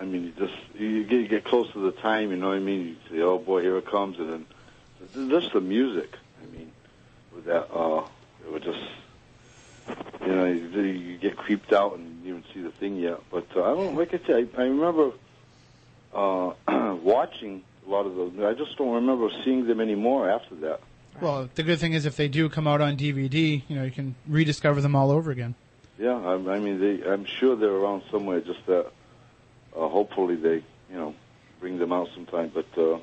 H: I mean, you just you get, you get close to the time, you know what I mean? You say, "Oh boy, here it comes," and then just the music. I mean, with that, uh, it would just, you know, you, you get creeped out and you don't even see the thing yet. But uh, I don't like I said, I, I remember uh, watching a lot of those. I just don't remember seeing them anymore after that.
C: Well, the good thing is if they do come out on DVD, you know, you can rediscover them all over again.
H: Yeah, I, I mean, they, I'm sure they're around somewhere. Just that, uh, hopefully they, you know, bring them out sometime. But uh,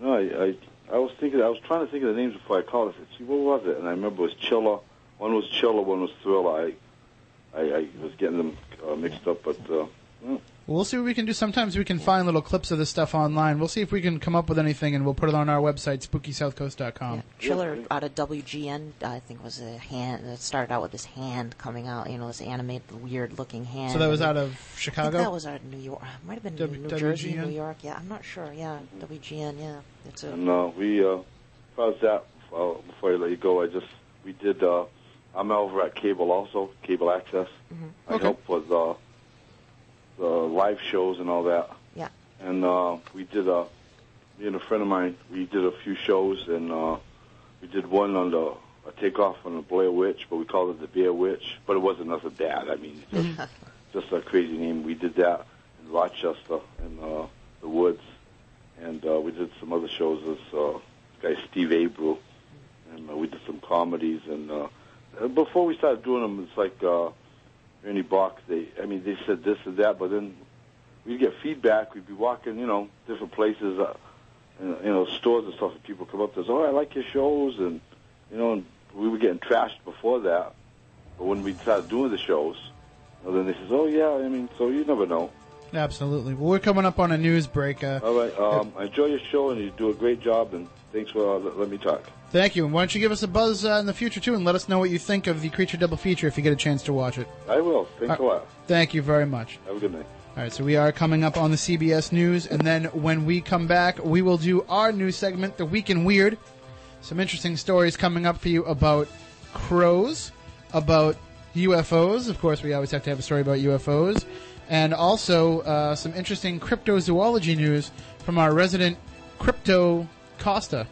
H: no, I, I, I was thinking, I was trying to think of the names before I called. I said, "See, what was it?" And I remember it was Chilla. One was Chilla, one was Thriller. I, I, I was getting them uh, mixed up, but uh, well,
C: We'll see what we can do. Sometimes we can find little clips of this stuff online. We'll see if we can come up with anything, and we'll put it on our website, spookysouthcoast.com.
D: Yeah. Chiller out of WGN, I think was a hand. It started out with this hand coming out. You know, this animated, weird-looking hand.
C: So that was out of
D: I think
C: Chicago.
D: that was out of New York. It might have been
C: W-
D: New Jersey, New York. Yeah, I'm not sure. Yeah, WGN. Yeah, it's a.
H: and uh, we, uh, as far as that, uh, before I let you go, I just we did uh, I'm over at Cable also, Cable Access. I
D: Okay.
H: help with uh, the live shows and all that.
D: Yeah.
H: And uh, we did a, me and a friend of mine, we did a few shows, and uh, we did one on the a takeoff on the Blair Witch, but we called it the Bear Witch, but it wasn't nothing bad. I mean, just, just a crazy name. We did that in Rochester in uh, the woods, and uh, we did some other shows. This uh, guy Steve Abreu, and uh, we did some comedies. And uh, uh, before we started doing them, it's like uh, Ernie Boch. They, I mean, they said this and that, but then we'd get feedback. We'd be walking, you know, different places, uh, you know, stores and stuff, and people come up to us, "Oh, I like your shows," and you know, and we were getting trashed before that. But when we started doing the shows, well, then they says, "Oh yeah," I mean, so you never know.
C: Absolutely. Well, we're coming up on a news break. Uh,
H: All right, um, I enjoy your show, and you do a great job, and thanks for uh, let me talk.
C: Thank you. And why don't you give us a buzz uh, in the future too, and let us know what you think of the Creature Double feature if you get a chance to watch it.
H: I will. Thanks
C: Uh,
H: a lot.
C: Thank you very much.
H: Have a good night.
C: All right, so we are coming up on the CBS News, and then when we come back, we will do our news segment, The Week in Weird. Some interesting stories coming up for you about crows, about UFOs. Of course, we always have to have a story about UFOs. And also uh, some interesting cryptozoology news from our resident Crypto Costa.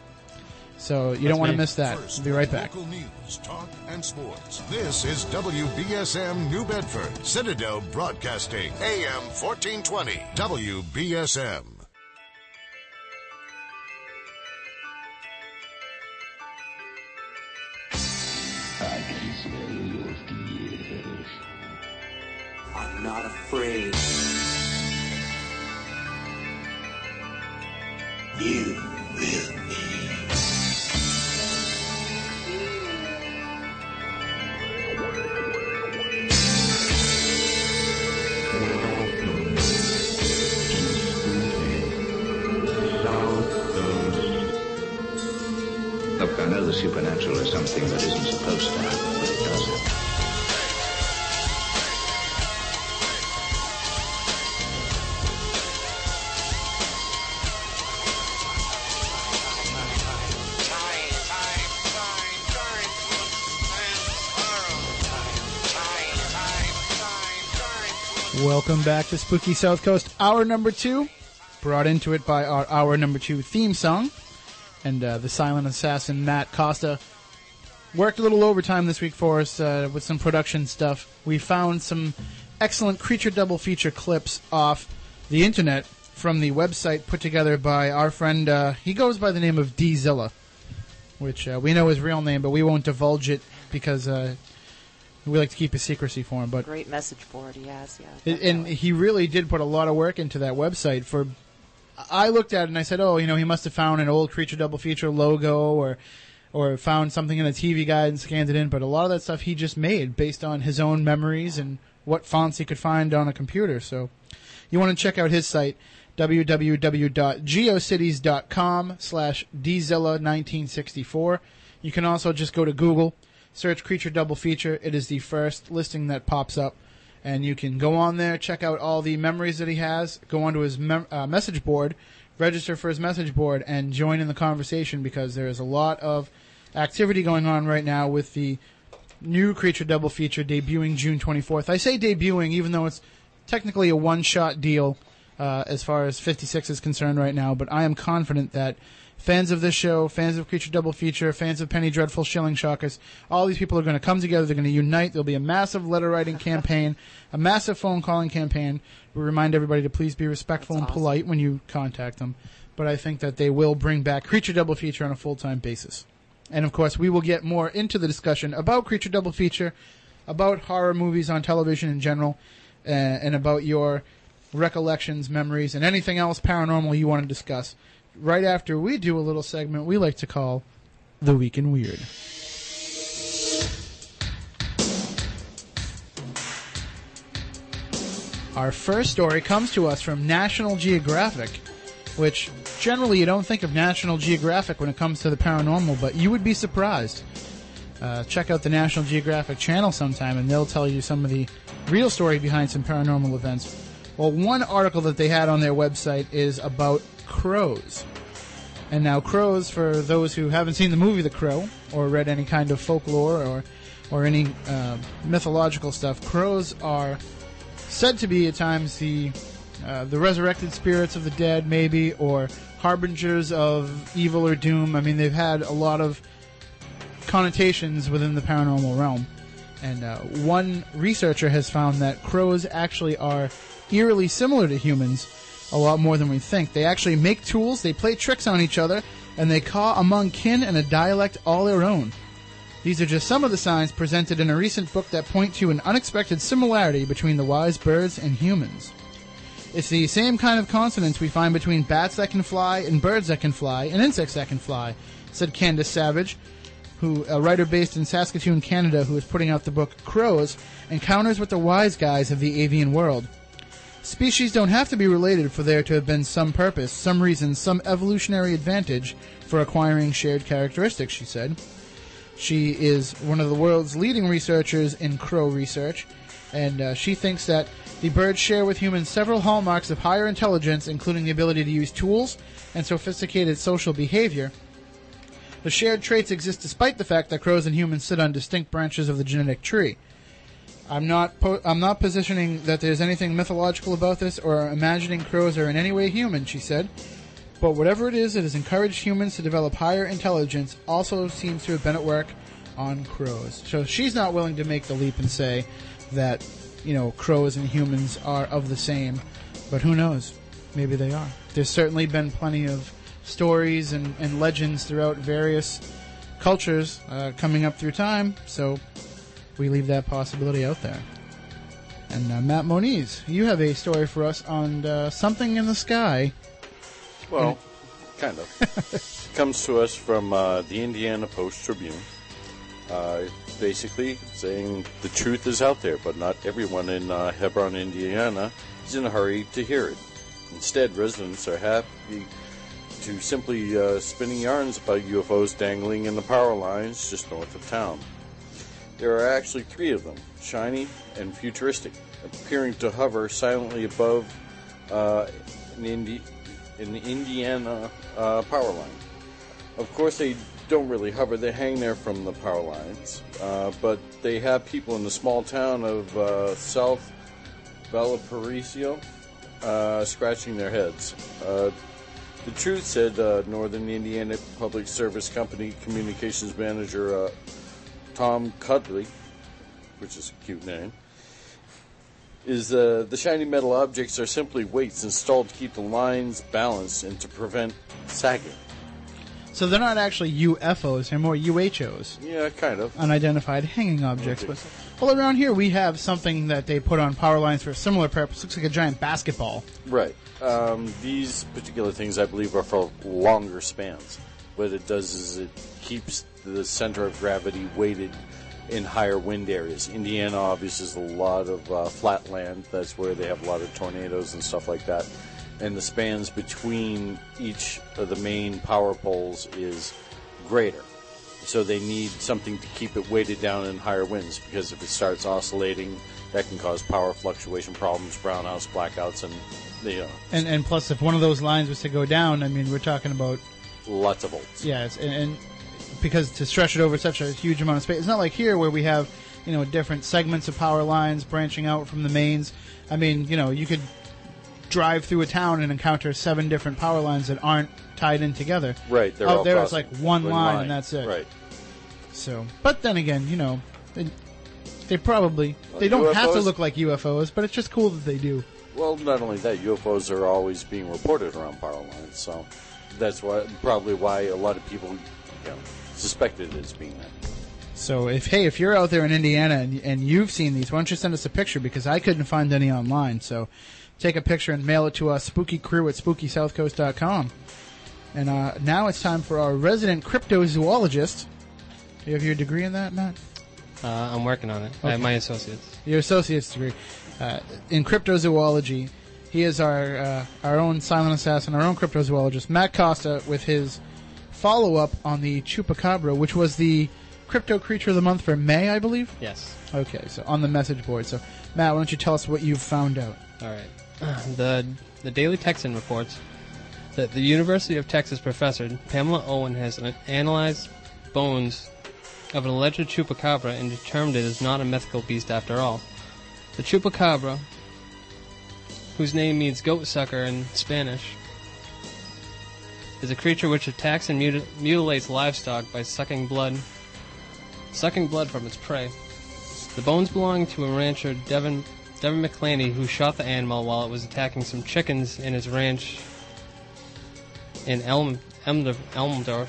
C: So you don't want to miss that.
B: First,
C: We'll be right back.
B: Local news, talk, and sports. This is WBSM New Bedford, Citadel Broadcasting, AM 1420, WBSM.
I: I can smell your fears.
J: I'm not afraid. You
A: supernatural is something that isn't supposed to happen, but it does happen.
C: Welcome back to Spooky South Coast, hour number two, brought into it by our hour number two theme song. And uh, the silent assassin, Matt Costa, worked a little overtime this week for us uh, with some production stuff. We found some excellent creature double feature clips off the internet from the website put together by our friend, uh, he goes by the name of Dzilla, which uh, we know his real name, but we won't divulge it because uh, we like to keep a secrecy for him. But
D: Great message board he has, yeah.
C: and- and he really did put a lot of work into that website. For I looked at it and I said, "Oh, you know, he must have found an old Creature Double Feature logo or or found something in a TV guide and scanned it in." But a lot of that stuff he just made based on his own memories and what fonts he could find on a computer. So you want to check out his site www.geocities.com slash dzilla1964 you can also just go to google search creature double feature it is the first listing that pops up and you can go on there check out all the memories that he has go onto his mem- uh, message board register for his message board and join in the conversation because there is a lot of activity going on right now with the new creature double feature debuting June 24th. I say debuting even though it's technically a one shot deal uh, as far as 56 is concerned right now, but I am confident that fans of this show, fans of Creature Double Feature, fans of Penny Dreadful, Shilling Shockers, all these people are going to come together. They're going to unite. There'll be a massive letter writing campaign, a massive phone calling campaign. We remind everybody to please be respectful and polite when you contact them. But I think that they will bring back Creature Double Feature on a full time basis. And of course, we will get more into the discussion about Creature Double Feature, about horror movies on television in general, uh, and about your recollections, memories, and anything else paranormal you want to discuss. Right after we do a little segment we like to call The Week in Weird. Our first story comes to us from National Geographic, which generally you don't think of National Geographic when it comes to the paranormal, but you would be surprised. Uh, check out the National Geographic channel sometime, and they'll tell you some of the real story behind some paranormal events. Well, one article that they had on their website is about crows. And now, crows, for those who haven't seen the movie The Crow, or read any kind of folklore or or any uh, mythological stuff, crows are said to be at times the uh, the resurrected spirits of the dead, maybe, or harbingers of evil or doom. I mean, they've had a lot of connotations within the paranormal realm. And uh, one researcher has found that crows actually are eerily similar to humans a lot more than we think. They actually make tools, they play tricks on each other, and they caw among kin in a dialect all their own. These are just some of the signs presented in a recent book that point to an unexpected similarity between the wise birds and humans. It's the same kind of consonance we find between bats that can fly and birds that can fly and insects that can fly, said Candace Savage, who a writer based in Saskatoon, Canada, who is putting out the book Crows: Encounters with the Wise Guys of the Avian World. Species don't have to be related for there to have been some purpose, some reason, some evolutionary advantage for acquiring shared characteristics, she said. She is one of the world's leading researchers in crow research, and uh, she thinks that the birds share with humans several hallmarks of higher intelligence, including the ability to use tools and sophisticated social behavior. The shared traits exist despite the fact that crows and humans sit on distinct branches of the genetic tree. I'm not po- I'm not positioning that there's anything mythological about this or imagining crows are in any way human, she said. But whatever it is that has encouraged humans to develop higher intelligence also seems to have been at work on crows. So she's not willing to make the leap and say that, you know, crows and humans are of the same. But who knows? Maybe they are. There's certainly been plenty of stories and, and legends throughout various cultures uh, coming up through time, so we leave that possibility out there. And uh, Matt Moniz, you have a story for us on uh, something in the sky.
K: Well, kind of. Comes to us from uh, the Indiana Post Tribune. Uh, basically saying the truth is out there, but not everyone in uh, Hebron, Indiana is in a hurry to hear it. Instead, residents are happy to simply uh, spinning yarns about UFOs dangling in the power lines just north of town. There are actually three of them, shiny and futuristic, appearing to hover silently above uh, an, Indi- an Indiana uh, power line. Of course, they don't really hover; they hang there from the power lines. Uh, but they have people in the small town of uh, South Valparaiso uh, scratching their heads. Uh, the truth said Northern Indiana Public Service Company communications manager Tom Cudley, which is a cute name, is uh, the shiny metal objects are simply weights installed to keep the lines balanced and to prevent sagging.
C: So they're not actually UFOs; they're more UHOs,
K: Yeah, kind of.
C: unidentified hanging objects. But well, around here we have something that they put on power lines for a similar purpose. Looks like a giant basketball.
K: Right. Um, these particular things, I believe, are for longer spans. What it does is it keeps the center of gravity weighted in higher wind areas. Indiana, obviously, is a lot of uh, flat land. That's where they have a lot of tornadoes and stuff like that. And the spans between each of the main power poles is greater. So they need something to keep it weighted down in higher winds because if it starts oscillating, that can cause power fluctuation problems, brownouts, blackouts, and you know,
C: And and plus, if one of those lines was to go down, I mean, we're talking about
K: lots of volts.
C: yes, and, and because to stretch it over such a huge amount of space, it's not like here where we have you know different segments of power lines branching out from the mains. I mean, you know, you could drive through a town and encounter seven different power lines that aren't tied in together.
K: Right, they're
C: Out
K: all
C: there, it's like one
K: one
C: line,
K: line,
C: and that's it.
K: right.
C: So, but then again, you know, they, they probably they don't have to look like UFOs, but it's just cool that they do.
K: Well, not only that, UFOs are always being reported around power lines, so that's why probably why a lot of people you know, suspected as being that.
C: So if hey, if you're out there in Indiana and, and you've seen these, why don't you send us a picture because I couldn't find any online. So take a picture and mail it to us, Spooky Crew at spookysouthcoast.com. And uh, now it's time for our resident cryptozoologist. Do you have your degree in that, Matt?
G: Uh, I'm working on it. I have my associates.
C: Your associate's degree uh, in cryptozoology. He is our uh, our own silent assassin, our own cryptozoologist, Matt Costa, with his follow up on the chupacabra, which was the crypto creature of the month for May, I believe.
G: Yes.
C: Okay, so on the message board. So, Matt, why don't you tell us what you've found out?
G: All right. The the Daily Texan reports that the University of Texas professor Pamela Owen has analyzed bones of an alleged chupacabra and determined it is not a mythical beast after all. The chupacabra, whose name means goat sucker in Spanish, is a creature which attacks and muti- mutilates livestock by sucking blood, sucking blood from its prey. The bones belong to a rancher, Devin Devin McClaney, who shot the animal while it was attacking some chickens in his ranch in Elm, Elmdorf, Elmdorf.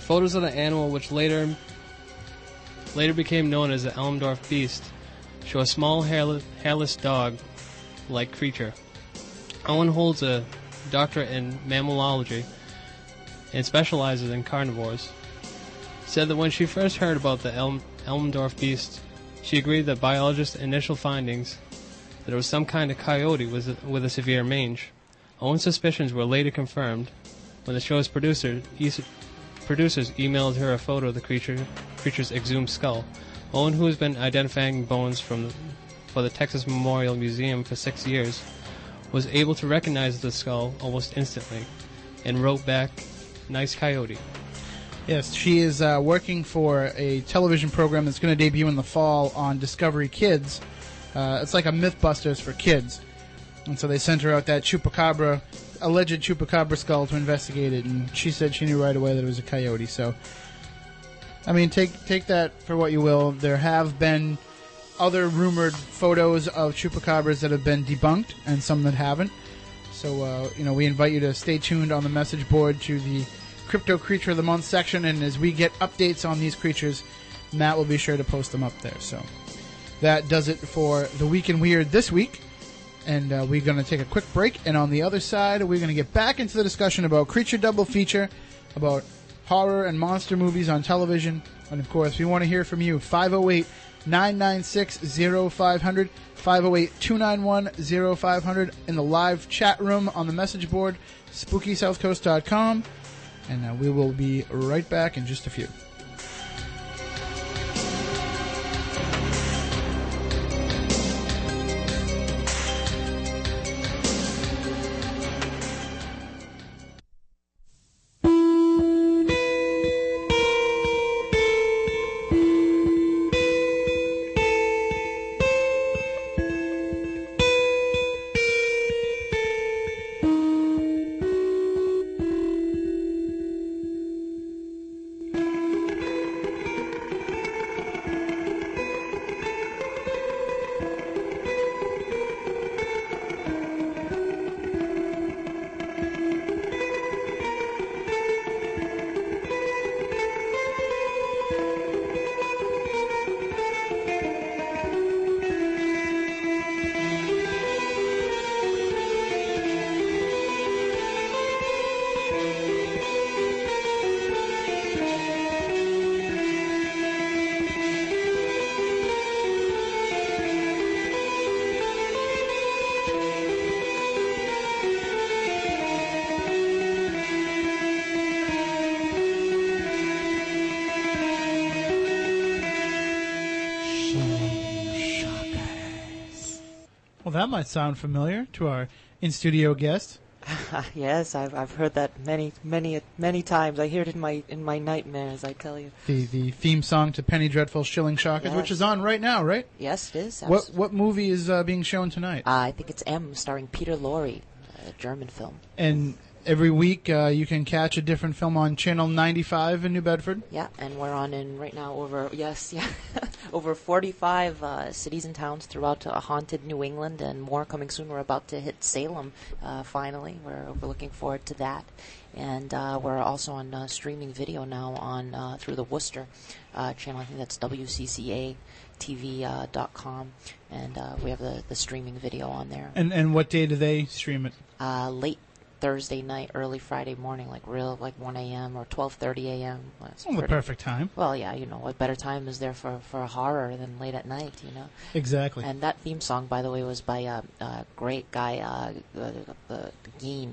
G: Photos of the animal, which later later became known as the Elmdorf Beast, show a small hairless, hairless dog-like creature. Owen holds a doctorate in mammalogy and specializes in carnivores. Said that when she first heard about the Elm, Elmdorf Beast, she agreed that biologists' initial findings that it was some kind of coyote with a, with a severe mange. Owen's suspicions were later confirmed when the show's producer, e- producers emailed her a photo of the creature, creature's exhumed skull. Owen, who has been identifying bones from the, for the Texas Memorial Museum for six years, was able to recognize the skull almost instantly and wrote back, Nice coyote.
C: Yes, she is uh, working for a television program that's going to debut in the fall on Discovery Kids. Uh, it's like a MythBusters for kids. And so they sent her out that chupacabra, alleged chupacabra skull to investigate it, and she said she knew right away that it was a coyote. So, I mean, take take that for what you will. There have been other rumored photos of chupacabras that have been debunked, and some that haven't. So, uh, you know, we invite you to stay tuned on the message board to the Crypto Creature of the Month section, and as we get updates on these creatures, Matt will be sure to post them up there. So, that does it for the Week in Weird this week. And uh, we're going to take a quick break, and on the other side, we're going to get back into the discussion about Creature Double Feature, about horror and monster movies on television, and of course, we want to hear from you. 508 996 0500, 508 291 0500 in the live chat room on the message board, spookysouthcoast.com. And uh, we will be right back in just a few. That might sound familiar to our in studio guest.
D: yes, I've I've heard that many many many times. I hear it in my in my nightmares. I tell you.
C: The the theme song to Penny Dreadful Shilling Shockers, which is on right now, right?
D: Yes, it is.
C: What what movie is uh, being shown tonight?
D: Uh, I think it's M, starring Peter Lorre, a German film.
C: And every week uh, you can catch a different film on Channel 95 in New Bedford.
D: Yeah, and we're on in right now over yes, yeah, over 45 uh, cities and towns throughout uh, haunted New England, and more coming soon. We're about to hit Salem uh, finally. We're we're looking forward to that, and uh, we're also on uh, streaming video now on uh, through the Worcester uh, channel. I think that's WCCA. TV.com, and uh, we have the, the streaming video on there.
C: And and what day do they stream it?
D: uh, late Thursday night, early Friday morning, like real like 1 a.m. or 12:30 a.m. That's
C: Well, the perfect time.
D: Well, yeah, you know what better time is there for for a horror than late at night, you know.
C: Exactly.
D: And that theme song, by the way, was by a, a great guy, uh, the, the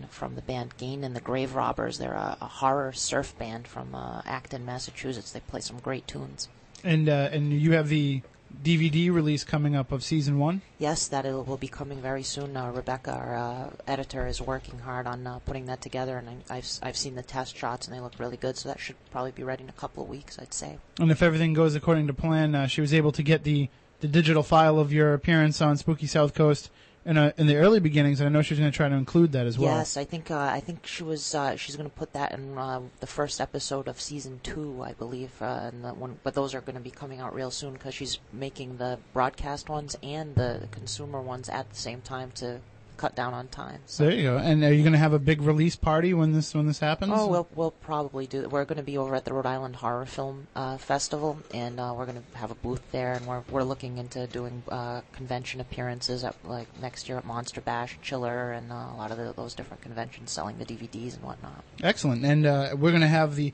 D: from the band Geen and the Grave Robbers. They're a, a horror surf band from uh, Acton, Massachusetts. They play some great tunes.
C: And uh, and you have the DVD release coming up of season one.
D: Yes, that it will be coming very soon. Uh, Rebecca, our uh, editor, is working hard on uh, putting that together, and I, I've I've seen the test shots, and they look really good. So that should probably be ready in a couple of weeks, I'd say.
C: And if everything goes according to plan, uh, she was able to get the, the digital file of your appearance on Spooky South Coast in a, in the early beginnings, and I know she's going to try to include that as well.
D: Yes, I think uh, I think she was uh, she's going to put that in uh, the first episode of season two, I believe. Uh, and one, but those are going to be coming out real soon because she's making the broadcast ones and the consumer ones at the same time to cut down on time. So.
C: There you go. And are you going to have a big release party when this when this happens?
D: Oh, we'll we'll probably do. We're going to be over at the Rhode Island Horror Film uh, Festival, and uh, we're going to have a booth there, and we're we're looking into doing uh, convention appearances at like next year at Monster Bash, Chiller, and uh, a lot of the, those different conventions selling the DVDs and whatnot.
C: Excellent. And uh, we're going to have the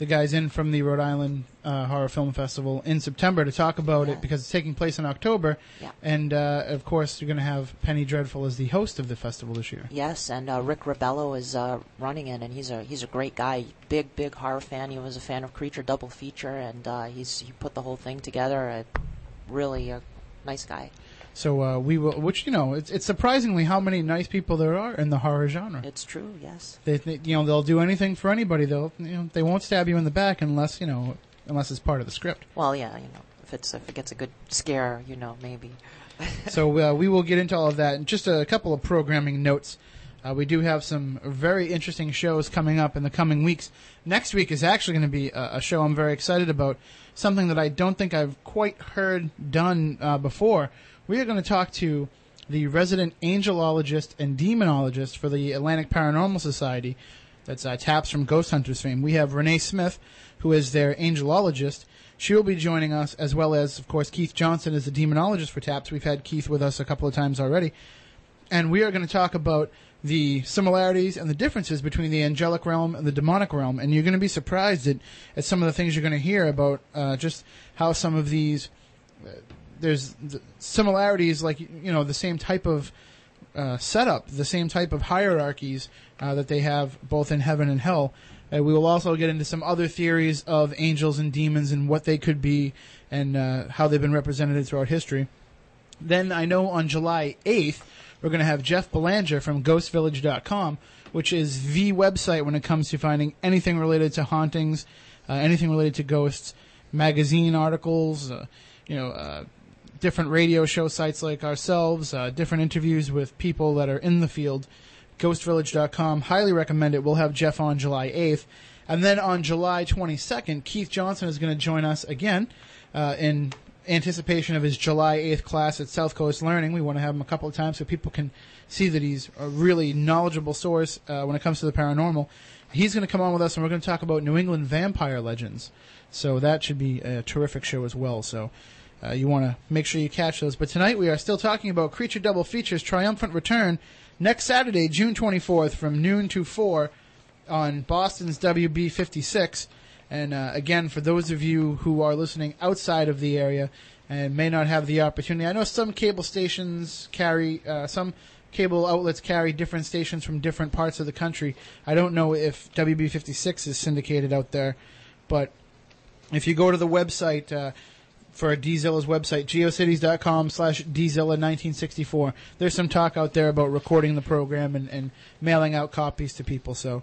C: the guys in from the Rhode Island uh, Horror Film Festival in September to talk about it because it's taking place in October.
D: Yeah.
C: And uh, of course, you're going to have Penny Dreadful as the host of the festival this year.
D: Yes, and uh, Rick Rebello is uh, running it, and he's a he's a great guy. Big big horror fan. He was a fan of Creature Double Feature, and uh, he's he put the whole thing together. Uh, really a nice guy.
C: So uh, we will, which you know, it's it's surprisingly how many nice people there are in the horror genre.
D: It's true, yes.
C: They, they you know they'll do anything for anybody. They'll you know they won't stab you in the back unless you know unless it's part of the script.
D: Well, yeah, you know, if it's if it gets a good scare, you know, maybe.
C: so uh, we will get into all of that. And just a couple of programming notes. Uh, we do have some very interesting shows coming up in the coming weeks. Next week is actually going to be a, a, show I'm very excited about. Something that I don't think I've quite heard done uh, before. We are going to talk to the resident angelologist and demonologist for the Atlantic Paranormal Society. That's uh, Taps from Ghost Hunters fame. We have Renee Smith, who is their angelologist. She will be joining us, as well as, of course, Keith Johnson is the demonologist for TAPS. We've had Keith with us a couple of times already. And we are going to talk about the similarities and the differences between the angelic realm and the demonic realm. And you're going to be surprised at, at some of the things you're going to hear about uh, just how some of these. Uh, there's similarities, like, you know, the same type of uh, setup, the same type of hierarchies uh, that they have both in heaven and hell. Uh, we will also get into some other theories of angels and demons and what they could be and uh, how they've been represented throughout history. Then I know on July 8th, we're going to have Jeff Belanger from ghostvillage.com, which is the website when it comes to finding anything related to hauntings, uh, anything related to ghosts, magazine articles, you know, different radio show sites like ourselves, uh, different interviews with people that are in the field. Ghostvillage.com. Highly recommend it. We'll have Jeff on July 8th. And then on July 22nd, Keith Johnson is going to join us again uh, in anticipation of his July 8th class at South Coast Learning. We want to have him a couple of times so people can see that he's a really knowledgeable source uh, when it comes to the paranormal. He's going to come on with us and we're going to talk about New England vampire legends. So that should be a terrific show as well. So uh, you want to make sure you catch those. But tonight we are still talking about Creature Double Features Triumphant Return next Saturday, June 24th, from noon to 4 on Boston's WB 56. And uh, again, for those of you who are listening outside of the area and may not have the opportunity, I know some cable stations carry, uh, some cable outlets carry different stations from different parts of the country. I don't know if WB 56 is syndicated out there, but if you go to the website, uh, for Dzilla's website, geocities.com slash Dzilla1964. There's some talk out there about recording the program and, and mailing out copies to people. So,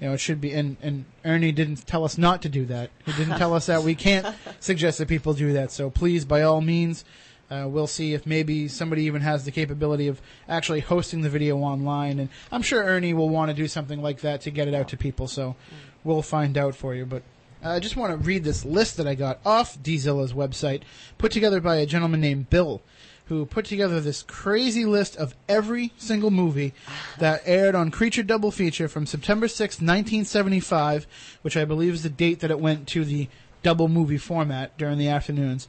C: you know, it should be. And, and Ernie didn't tell us not to do that. He didn't tell us that we can't suggest that people do that. So please, by all means, uh, we'll see if maybe somebody even has the capability of actually hosting the video online. And I'm sure Ernie will want to do something like that to get it out to people. So we'll find out for you. But I just want to read this list that I got off Dzilla's website, put together by a gentleman named Bill, who put together this crazy list of every single movie that aired on Creature Double Feature from September 6, 1975, which I believe is the date that it went to the double movie format during the afternoons,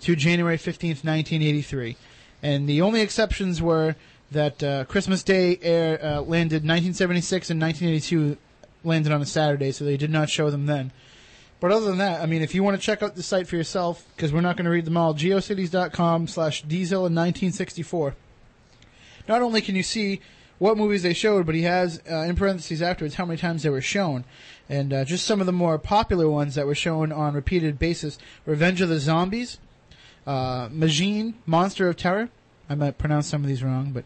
C: to January 15th, 1983. And the only exceptions were that uh, Christmas Day air uh, landed 1976 and 1982 landed on a Saturday, so they did not show them then. But other than that, I mean, if you want to check out the site for yourself, because we're not going to read them all, geocities.com slash Dzilla1964. Not only can you see what movies they showed, but he has uh, in parentheses afterwards how many times they were shown. And uh, just some of the more popular ones that were shown on repeated basis Revenge of the Zombies, Uh, Majin, Monster of Terror. I might pronounce some of these wrong, but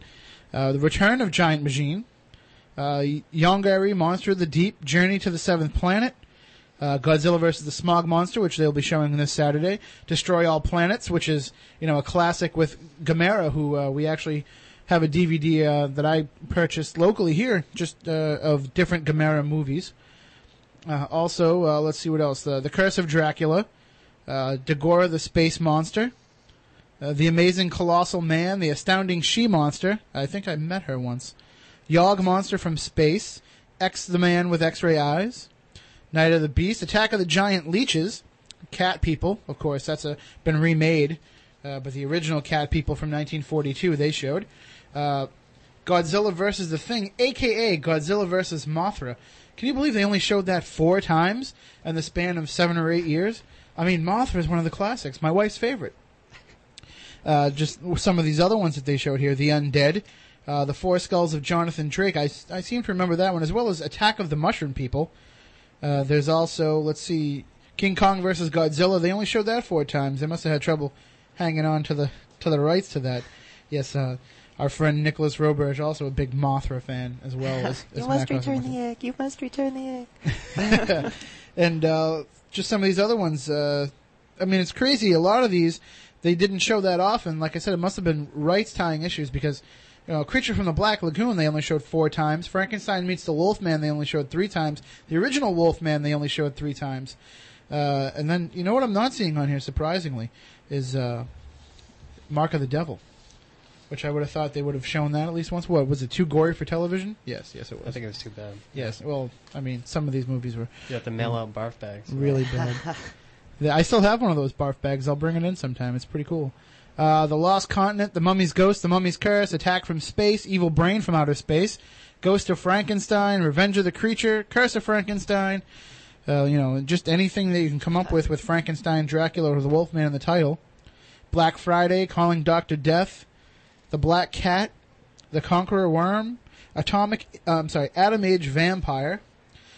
C: uh, the Return of Giant Majin. Uh, Yongari, Monster of the Deep, Journey to the Seventh Planet. Uh, Godzilla versus the Smog Monster, which they'll be showing this Saturday. Destroy All Planets, which is you know a classic with Gamera, who uh, we actually have a DVD uh, that I purchased locally here, just uh, of different Gamera movies. Uh, also, uh, let's see what else. The, Curse of Dracula, Dagora the Space Monster, The Amazing Colossal Man, The Astounding She Monster. I think I met her once. Yog Monster from Space, X the Man with X-Ray Eyes, Night of the Beast, Attack of the Giant Leeches, Cat People, of course, that's a, been remade, uh, but the original Cat People from 1942 they showed. Uh, Godzilla versus the Thing, aka Godzilla versus Mothra. Can you believe they only showed that four times in the span of seven or eight years? I mean, Mothra is one of the classics, my wife's favorite. Uh, just some of these other ones that they showed here: The Undead, uh, The Four Skulls of Jonathan Drake. I, I seem to remember that one as well as Attack of the Mushroom People. Uh, there's also let's see, King Kong versus Godzilla. They only showed that four times. They must have had trouble hanging on to the to the rights to that. Yes, uh, our friend Nicholas Roberge, also a big Mothra fan as well as, as
D: you must
C: Mac
D: return the egg. You must return the egg.
C: and uh, just some of these other ones. Uh, I mean, it's crazy. A lot of these they didn't show that often. Like I said, it must have been rights tying issues because you know, Creature from the Black Lagoon they only showed four times. Frankenstein meets the Wolfman they only showed three times. The original Wolfman they only showed three times. Uh, and then you know what I'm not seeing on here, surprisingly, is uh, Mark of the Devil. Which I would have thought they would have shown that at least once. What was it? Too gory for television? Yes, yes, it was.
G: I think it was too bad.
C: Yes. Well, I mean, some of these movies were
G: You have to mail out barf bags.
C: really bad. I still have one of those barf bags. I'll bring it in sometime. It's pretty cool. Uh, the Lost Continent, The Mummy's Ghost, The Mummy's Curse, Attack from Space, Evil Brain from Outer Space, Ghost of Frankenstein, Revenge of the Creature, Curse of Frankenstein. Uh, you know, just anything that you can come up with with Frankenstein, Dracula, or the Wolfman in the title. Black Friday, Calling Doctor Death, The Black Cat, The Conqueror Worm, Atomic, uh, I'm sorry, Atom Age Vampire.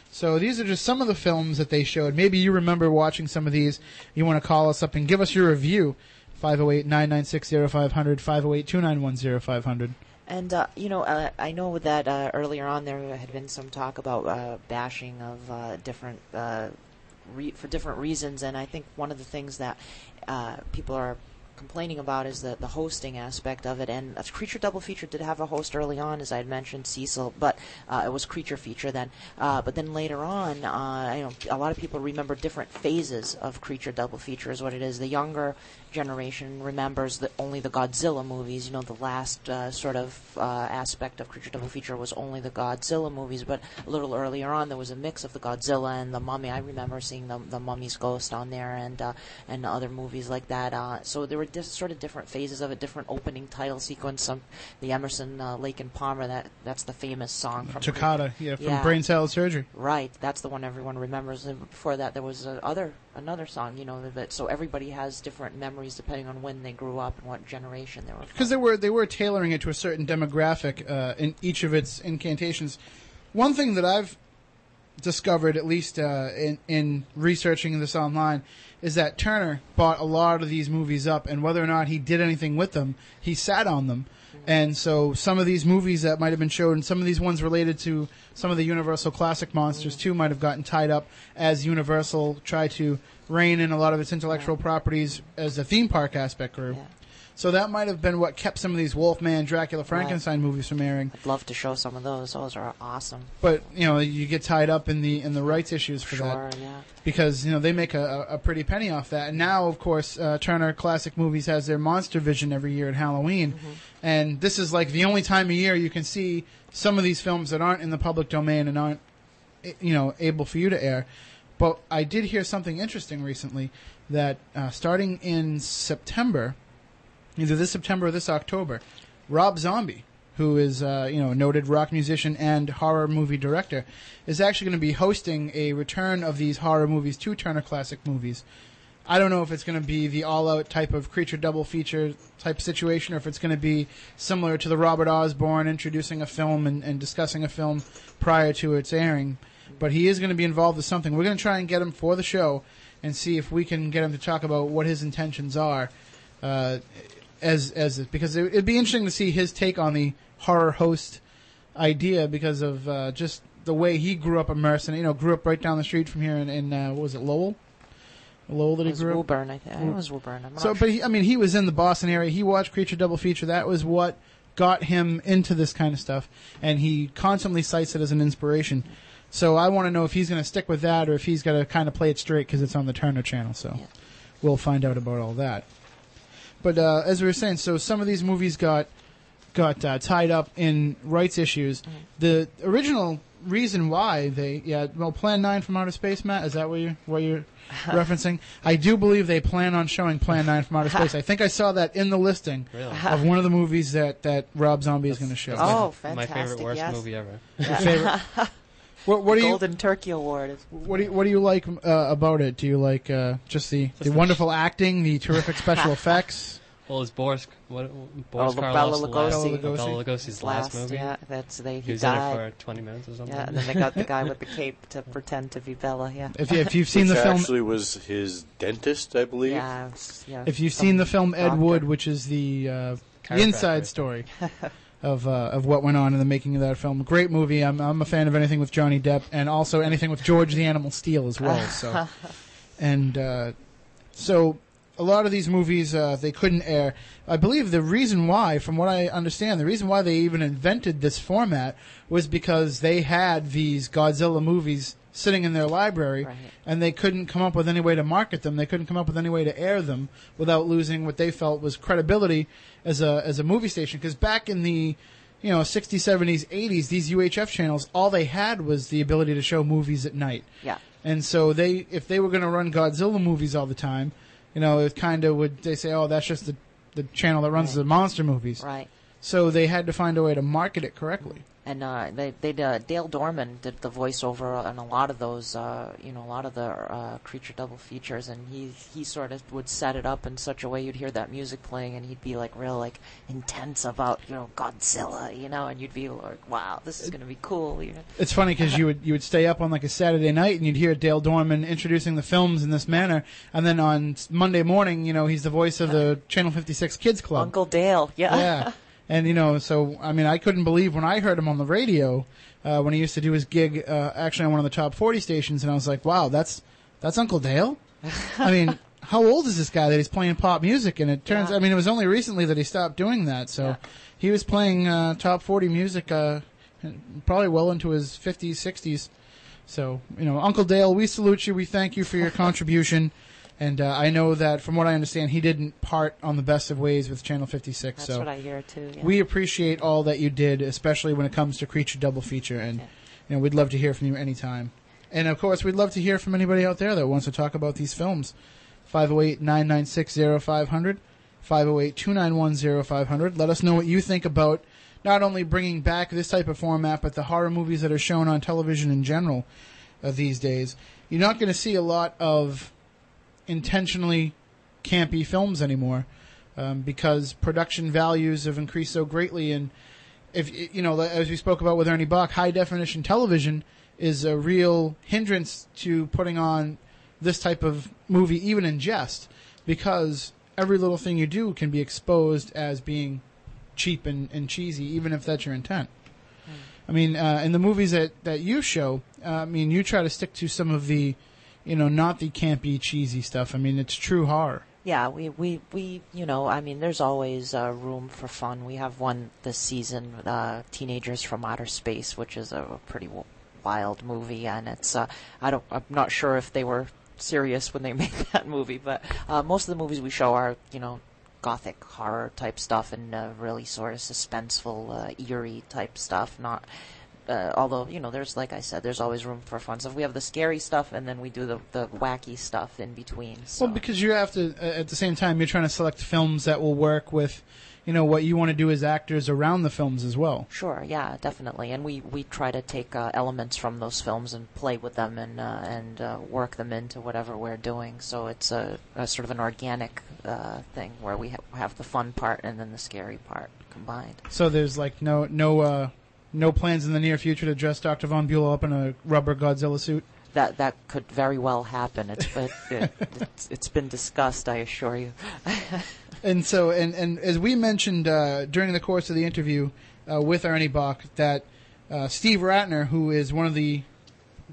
C: So these are just some of the films that they showed. Maybe you remember watching some of these. You want to call us up and give us your review. 508-996-0500, 508-291-0500.
D: And uh, you know, uh, I know that uh, earlier on there had been some talk about uh, bashing of uh, different uh, re- for different reasons, and I think one of the things that people are complaining about is the the hosting aspect of it. And uh, Creature Double Feature did have a host early on, as I had mentioned, Cecil, but uh, it was Creature Feature then. Uh, but then later on, uh, you know, a lot of people remember different phases of Creature Double Feature, is what it is. The younger generation remembers the, only the Godzilla movies. You know, the last uh, sort of uh, aspect of Creature Double Feature was only the Godzilla movies. But a little earlier on, there was a mix of the Godzilla and the Mummy. I remember seeing the the Mummy's Ghost on there and uh, and other movies like that. Uh, so there were dis- sort of different phases of it, different opening title sequence. Some the Emerson uh, Lake and Palmer. That that's the famous song from
C: Toccata, yeah, from
D: Yeah.
C: Brain Salad Surgery.
D: Right, that's the one everyone remembers. And before that, there was a other another song, you know. That so everybody has different memories depending on when they grew up and what generation they were.
C: because they were they were tailoring it to a certain demographic uh, in each of its incantations. One thing that I've discovered, at least uh, in in researching this online, is that Turner bought a lot of these movies up, and whether or not he did anything with them, he sat on them. And so some of these movies that might have been shown, some of these ones related to some of the Universal classic monsters too, might have gotten tied up as Universal tried to rein in a lot of its intellectual properties as the theme park aspect grew. So that might have been what kept some of these Wolfman, Dracula, Frankenstein movies from airing.
D: I'd love to show some of those. Those are awesome.
C: But you know, you get tied up in the in the rights issues for
D: Sure,
C: that
D: yeah.
C: because you know they make a, a a pretty penny off that. And now, of course, uh, Turner Classic Movies has their Monster Vision every year at Halloween,
D: Mm-hmm.
C: And this is like the only time of year you can see some of these films that aren't in the public domain and aren't you know able for you to air. But I did hear something interesting recently that uh, starting in September, either this September or this October, Rob Zombie, who is uh, you know a noted rock musician and horror movie director, is actually going to be hosting a return of these horror movies to Turner Classic Movies. I don't know if it's going to be the all-out type of creature double feature type situation, or if it's going to be similar to the Robert Osborne introducing a film and, and discussing a film prior to its airing. But he is going to be involved with something. We're going to try and get him for the show and see if we can get him to talk about what his intentions are uh, as as because it, it'd be interesting to see his take on the horror host idea because of uh, just the way he grew up immersed and you know grew up right down the street from here in, in uh, what was it Lowell. Lowell that he
D: was
C: grew up.
D: Woburn, I think. It was Woburn. I'm not
C: So,
D: sure.
C: but he, I mean, he was in the Boston area. He watched Creature Double Feature. That was what got him into this kind of stuff, and he constantly cites it as an inspiration. So I want to know if he's going to stick with that or if he's going to kind of play it straight because it's on the Turner Channel. So we'll find out about all that. But uh, as we were saying, so some of these movies got got uh, tied up in rights issues. The original reason why they yeah well Plan Nine from Outer Space, Matt, is that what you what you're referencing? I do believe they plan on showing Plan Nine from Outer Space. I think I saw that in the listing
G: Really?
C: of one of the movies that that Rob Zombie is going to show.
D: Oh,
G: My favorite worst
D: yes.
G: movie ever.
C: Your favorite? What, what do you
D: Golden Turkey Award. Is,
C: what do you what do you like uh, about it? Do you like uh, just the the
G: the-
C: wonderful acting, the terrific special effects?
G: Well, it's Boris. What? Boris
D: oh,
G: Karloff's
D: Bela
G: the last-
D: Lugosi.
G: Bela Lugosi's last, movie.
D: Yeah, that's they.
G: He
D: He,
G: was in
D: died.
G: it for 20 minutes or something.
D: Yeah, and then they got the guy with the cape to pretend to be Bela. Yeah.
C: If you- if you've seen
K: Which
C: the film-
K: actually was his dentist, I believe.
D: Yeah, it's- yeah.
C: If you've seen the film Ed
D: doctor.
C: Wood, which is the uh, the inside story of uh, of what went on in the making of that film, great movie. I'm I'm a fan of anything with Johnny Depp and also anything with George the Animal Steele as well. So, and uh, so a lot of these movies uh, they couldn't air. I believe the reason why, from what I understand, the reason why they even invented this format was because they had these Godzilla movies sitting in their library, and they couldn't come up with any way to market them. They couldn't come up with any way to air them without losing what they felt was credibility as a as a movie station. Because back in the you know 60s, 70s, 80s, these UHF channels, all they had was the ability to show movies at night.
D: Yeah.
C: And so they, if they were going to run Godzilla movies all the time, you know, it kind of would. They say, oh, that's just the the channel that runs the monster movies.
D: Right.
C: So they had to find a way to market it correctly.
D: And uh, they they uh, Dale Dorman did the voiceover on a lot of those, uh, you know, a lot of the uh, creature double features, and he he sort of would set it up in such a way you'd hear that music playing, and he'd be like real like intense about you know Godzilla, you know, and you'd be like, wow, this is gonna be cool. You know?
C: It's funny because you would you would stay up on like a Saturday night and you'd hear Dale Dorman introducing the films in this manner, and then on Monday morning, you know, he's the voice of the Channel 56 Kids Club.
D: Uncle Dale, yeah.
C: yeah. And you know, so I mean, I couldn't believe when I heard him on the radio uh, when he used to do his gig, uh, actually on one of the top forty stations, and I was like, wow, that's that's Uncle Dale. I mean, how old is this guy that he's playing pop music? And it turns,
D: Yeah.
C: I mean, it was only recently that he stopped doing that. So he was playing uh, top forty music, uh, probably well into his fifties, sixties. So you know, Uncle Dale, we salute you. We thank you for your contribution. And uh, I know that, from what I understand, he didn't part on the best of ways with Channel 56.
D: That's
C: so
D: what I hear too. Yeah.
C: we appreciate all that you did, especially when it comes to Creature Double Feature, and you know we'd love to hear from you anytime. And of course, we'd love to hear from anybody out there that wants to talk about these films. 508-996-0500, 508-291-0500. Let us know what you think about not only bringing back this type of format, but the horror movies that are shown on television in general uh, these days. You're not going to see a lot of intentionally campy films anymore um, because production values have increased so greatly. And if you know, as we spoke about with Ernie Boch, high definition television is a real hindrance to putting on this type of movie, even in jest, because every little thing you do can be exposed as being cheap and, and cheesy, even if that's your intent. I mean, uh, in the movies that, that you show, uh, I mean, you try to stick to some of the, you know, not the campy, cheesy stuff. I mean, it's true horror.
D: Yeah, we, we, we, you know, I mean, there's always uh, room for fun. We have one this season, uh, Teenagers from Outer Space, which is a pretty w- wild movie, and it's, uh, I don't, I'm not sure if they were serious when they made that movie, but uh, most of the movies we show are, you know, gothic horror type stuff and uh, really sort of suspenseful, uh, eerie type stuff, not. Uh, although you know, there's like I said, there's always room for fun stuff. We have the scary stuff, and then we do the the wacky stuff in between. So.
C: Well, because you have to, uh, at the same time, you're trying to select films that will work with, you know, what you want to do as actors around the films as well.
D: Sure, yeah, definitely, and we, we try to take uh, elements from those films and play with them and uh, and uh, work them into whatever we're doing. So it's a, a sort of an organic uh, thing where we ha- have the fun part and then the scary part combined.
C: So there's like no no uh, no plans in the near future to dress Dr. Von Bulow up in a rubber Godzilla suit.
D: That that could very well happen. It's it, it, it's, it's been discussed, I assure you.
C: And so, and, and as we mentioned uh, during the course of the interview uh, with Ernie Boch, that uh, Steve Ratner, who is one of the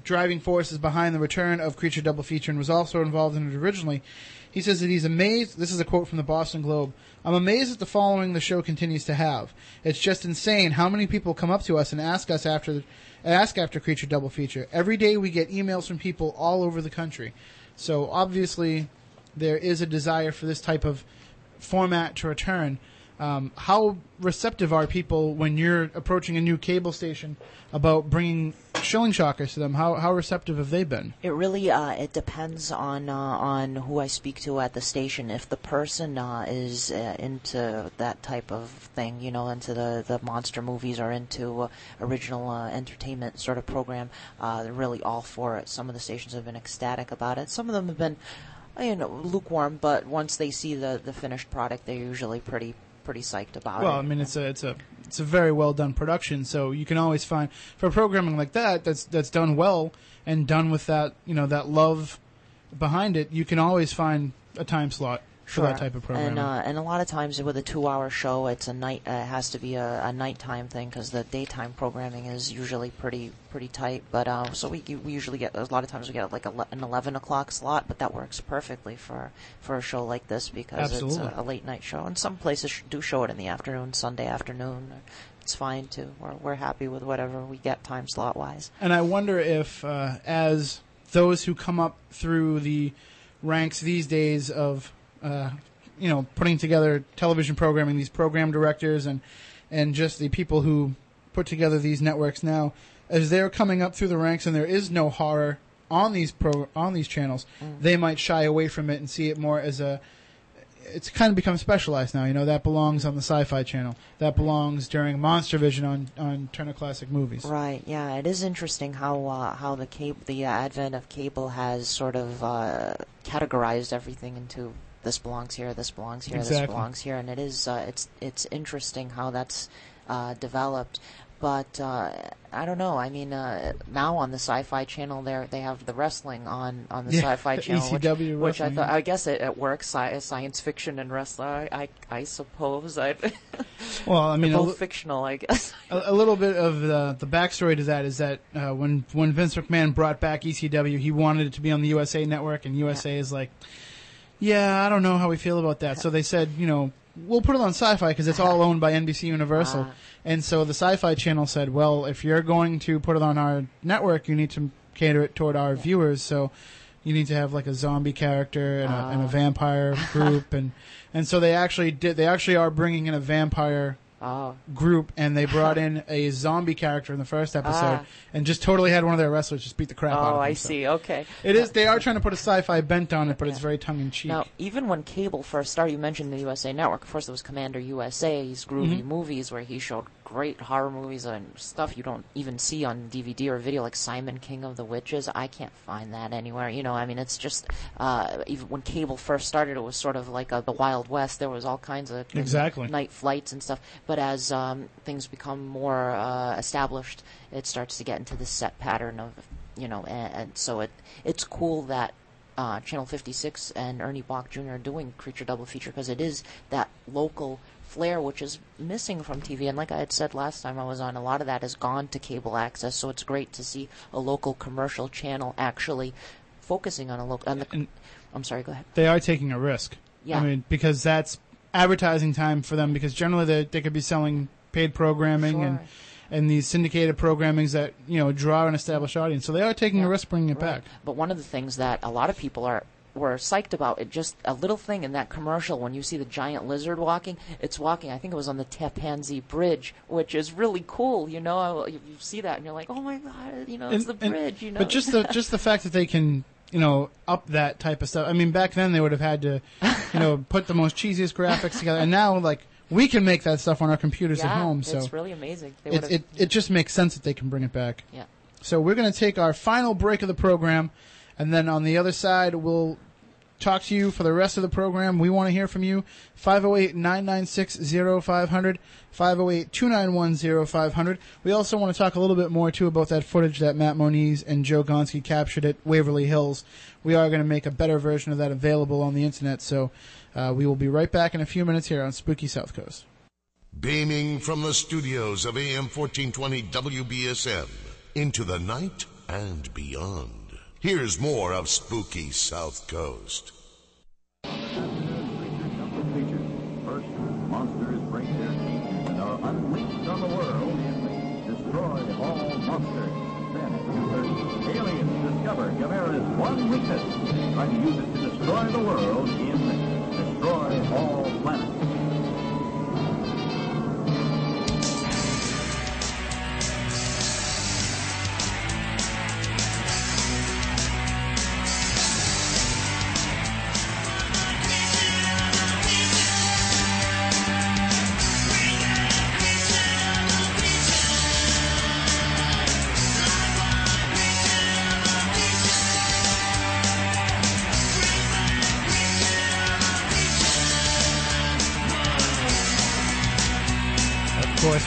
C: driving forces behind the return of Creature Double Feature and was also involved in it originally, he says that he's amazed. This is a quote from the Boston Globe. I'm amazed at the following the show continues to have. It's just insane how many people come up to us and ask us after, ask after Creature Double Feature. Every day we get emails from people all over the country. So obviously, there is a desire for this type of format to return. Um, how receptive are people when you're approaching a new cable station about bringing shilling shockers to them? How how receptive have they been?
D: It really uh, it depends on uh, on who I speak to at the station. If the person uh, is uh, into that type of thing, you know, into the, the monster movies or into uh, original uh, entertainment sort of program, they're really all for it. Some of the stations have been ecstatic about it. Some of them have been, you know, lukewarm. But once they see the the finished product, they're usually pretty pretty psyched about
C: well,
D: it.
C: I mean, it's a it's a it's a very well done production. So you can always find for programming like that that's that's done well and done with that you know that love behind it. You can always find a time slot for that type of programming.
D: And uh, and a lot of times with a two-hour show, it's a night. Uh, it has to be a, a nighttime thing because the daytime programming is usually pretty pretty tight. But uh, so we we usually get a lot of times we get like a, an eleven o'clock slot, but that works perfectly for for a show like this because
C: Absolutely.
D: it's a, a late night show. And some places sh- do show it in the afternoon, Sunday afternoon. It's fine too. We're we're happy with whatever we get time slot wise.
C: And I wonder if, uh, as those who come up through the ranks these days of, uh, you know, putting together television programming, these program directors and and just the people who put together these networks now, as they're coming up through the ranks and there is no horror on these pro on these channels, they might shy away from it and see it more as a it's kind of become specialized now. You know that belongs on the Sci-Fi Channel. That belongs during Monster Vision on on Turner Classic Movies.
D: Right. Yeah. It is interesting how uh, how the cable, the advent of cable has sort of uh, categorized everything into this belongs here, this belongs here, this belongs here, and it is uh, it's it's interesting how that's uh, developed. But uh, I don't know. I mean, uh, now on the Sci-Fi Channel, there they have the wrestling on on the
C: Yeah,
D: Sci-Fi Channel, which,
C: ECW
D: which I thought. I guess it, it works. Sci- science fiction and wrestling, I I, I suppose. I
C: Well, I mean,
D: both
C: li-
D: fictional, I guess.
C: A, a little bit of the the backstory to that is that uh, when when Vince McMahon brought back ECW, he wanted it to be on the USA Network, and USA is like, yeah, I don't know how we feel about that. So they said, you know, we'll put it on Sci-Fi because it's all owned by NBC Universal.
D: Ah.
C: And so the Sci-Fi Channel said, well, if you're going to put it on our network, you need to cater it toward our viewers. So you need to have like a zombie character and, a, and a
D: Ah.
C: vampire group, and and so they actually did. They actually are bringing in a vampire
D: Oh.
C: group, and they brought in a zombie character in the first episode,
D: Ah.
C: and just totally had one of their wrestlers just beat the crap out of
D: Oh. I
C: so.
D: see. Okay.
C: It is. They are trying to put a sci-fi bent on it, but it's very tongue in cheek.
D: Now, even when cable first started, you mentioned the USA Network. Of course, there was Commander USA's groovy
C: Mhm.
D: movies where he showed great horror movies and stuff you don't even see on DVD or video, like Simon King of the Witches. I can't find that anywhere. You know, I mean, it's just uh, even when cable first started, it was sort of like uh the Wild West. There was all kinds of
C: Exactly.
D: night flights and stuff. But as um, things become more uh, established, it starts to get into the set pattern of you know, and, and so it it's cool that uh, Channel 56 and Ernie Boch Jr. are doing Creature Double Feature because it is that local flair which is missing from TV. And like I had said last time I was on, a lot of that has gone to cable access. So it's great to see a local commercial channel actually focusing on a local. And the, I'm sorry, go ahead.
C: they are taking a risk.
D: Yeah.
C: I mean, because that's advertising time for them. Because generally, they they could be selling paid programming and
D: Sure.
C: and these syndicated programmings that you know draw an established audience. So they are taking a risk bringing it
D: Right.
C: back.
D: But one of the things that a lot of people are were psyched about it just a little thing in that commercial when you see the giant lizard walking it's walking i think it was on the Tepanzi bridge which is really cool you know you you see that and you're like oh my god you know it's
C: And-
D: the
C: and-
D: bridge you know
C: But just the just the fact that they can you know up that type of stuff. I mean, back then they would have had to you know put the most cheesiest graphics together, and now like we can make that stuff on our computers at home. So
D: it's really amazing They
C: It, it it just makes sense that they can bring it back.
D: Yeah.
C: So we're going to take our final break of the program, and then on the other side we'll talk to you for the rest of the program. We want to hear from you. 508-996-0500, 508-291-0500. We also want to talk a little bit more, too, about that footage that Matt Moniz and Joe Gonski captured at Waverly Hills. We are going to make a better version of that available on the internet, so uh, we will be right back in a few minutes here on Spooky South Coast.
B: Beaming from the studios of AM 1420 WBSM into the night and beyond. Here's more of Spooky South Coast.
F: First, monsters break their and are unleashed on the world Destroy All Monsters. Aliens discover Gamera's one weakness, try to use it to destroy the world in Destroy All Planets.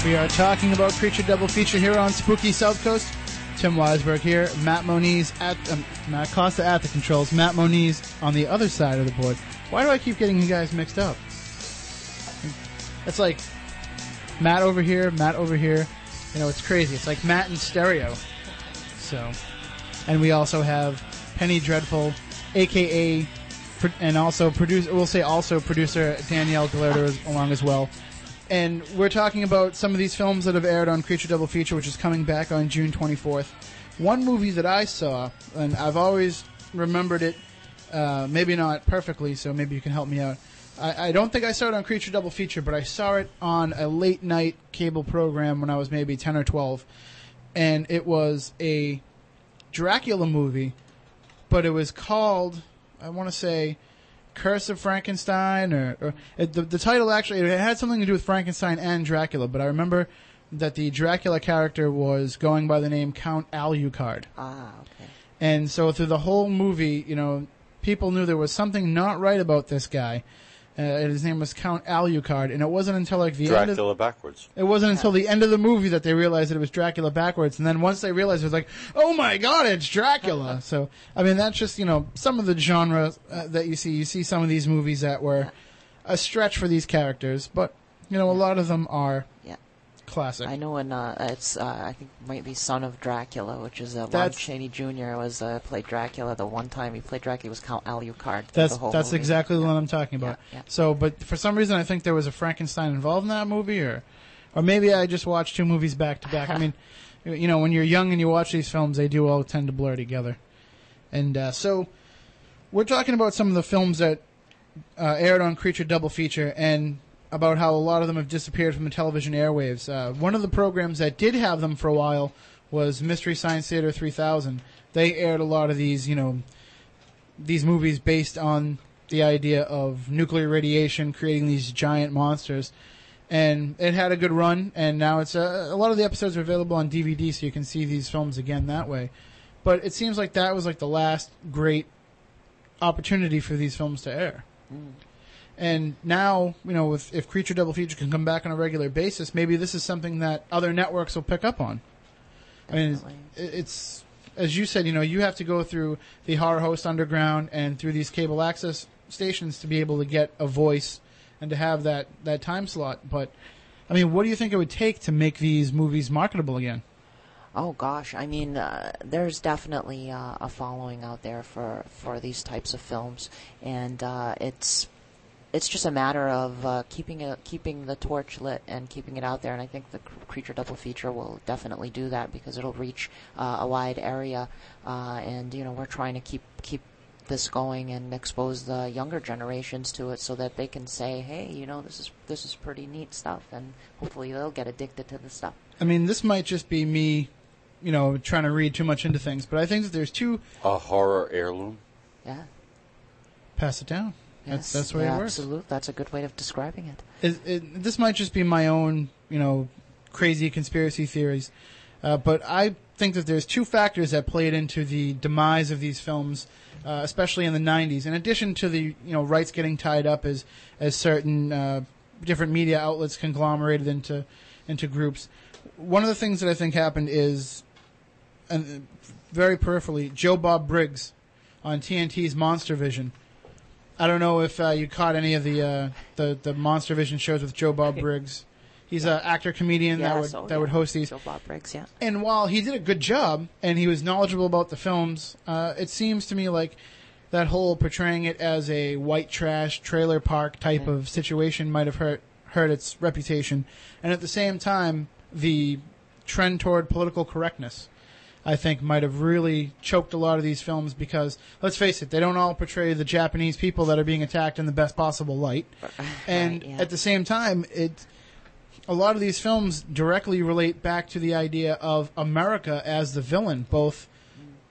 C: We are talking about Creature Double Feature here on Spooky South Coast. Tim Weisberg here, Matt Moniz at um, Matt Costa at the controls, Matt Moniz on the other side of the board. Why do I keep getting you guys mixed up? It's like Matt over here, Matt over here. You know, it's crazy. It's like Matt in stereo. So, and we also have Penny Dreadful, aka, and also producer. We'll say also producer Danielle Galerdo along as well. And we're talking about some of these films that have aired on Creature Double Feature, which is coming back on June 24th. One movie that I saw, and I've always remembered it, uh, maybe not perfectly, so maybe you can help me out. I, I don't think I saw it on Creature Double Feature, but I saw it on a late night cable program when I was maybe 10 or 12. And it was a Dracula movie, but it was called, I want to say, Curse of Frankenstein, or, or it, the, the title actually it had something to do with Frankenstein and Dracula. But I remember that the Dracula character was going by the name Count Alucard.
D: Ah, okay.
C: And so through the whole movie, you know, people knew there was something not right about this guy. Uh, and his name was Count Alucard, and it wasn't until like the end of,
K: Dracula backwards.
C: it wasn't until the end of the movie that they realized that it was Dracula backwards, and then once they realized it was like, oh my god, it's Dracula. so I mean, that's just you know some of the genres uh, that you see. You see some of these movies that were a stretch for these characters, but you know a lot of them are
D: Yeah.
C: Classic.
D: I know in uh, it's uh, I think it might be Son of Dracula, which is uh, Lon Chaney Jr. was uh, played Dracula. The one time he played Dracula was Count Alucard.
C: That's
D: the whole
C: that's
D: movie.
C: exactly the one I'm talking about.
D: Yeah, yeah.
C: So, but for some reason, I think there was a Frankenstein involved in that movie, or or maybe I just watched two movies back to back. I mean, you know, when you're young and you watch these films, they do all tend to blur together. And uh, so, we're talking about some of the films that uh, aired on Creature Double Feature, and about how a lot of them have disappeared from the television airwaves. Uh, one of the programs that did have them for a while was Mystery Science Theater 3000. They aired a lot of these, you know, these movies based on the idea of nuclear radiation creating these giant monsters. And it had a good run, and now it's uh, a lot of the episodes are available on DVD, so you can see these films again that way. But it seems like that was like the last great opportunity for these films to air. And now, you know, if, if Creature Double Feature can come back on a regular basis, maybe this is something that other networks will pick up on. I mean, it's, it's as you said, you know, you have to go through the Horror Host Underground and through these cable access stations to be able to get a voice and to have that, that time slot. But, I mean, what do you think it would take to make these movies marketable again?
D: Oh gosh, I mean, uh, there's definitely uh, a following out there for, for these types of films, and uh, it's it's just a matter of uh, keeping it keeping the torch lit and keeping it out there. And I think the Creature Double Feature will definitely do that because it'll reach uh, a wide area, uh, and you know we're trying to keep keep this going and expose the younger generations to it so that they can say, hey, you know, this is this is pretty neat stuff, and hopefully they'll get addicted to the stuff.
C: I mean, this might just be me, you know, trying to read too much into things, but I think that there's two.
K: A horror heirloom.
D: Yeah.
C: Pass it down.
D: Yes,
C: That's that's the way
D: yeah,
C: it works.
D: Absolute. That's a good way of describing it.
C: This might just be my own, you know, crazy conspiracy theories, uh, but I think that there's two factors that played into the demise of these films uh, especially in the '90s. In addition to the you know rights getting tied up as as certain uh, different media outlets conglomerated into into groups, one of the things that I think happened is, and very peripherally, Joe Bob Briggs on TNT's Monster Vision. I don't know if uh, you caught any of the uh, the the Monster Vision shows with Joe Bob Briggs. He's an actor comedian that would
D: oh,
C: that
D: yeah.
C: would host these.
D: Joe Bob Briggs, yeah.
C: And while he did a good job and he was knowledgeable about the films, uh, it seems to me like that whole portraying it as a white trash trailer park type of situation might have hurt hurt its reputation. And at the same time, the trend toward political correctness, I think, might have really choked a lot of these films because let's face it, they don't all portray the Japanese people that are being attacked in the best possible light. And
D: yeah.
C: at the same time, it a lot of these films directly relate back to the idea of America as the villain, both,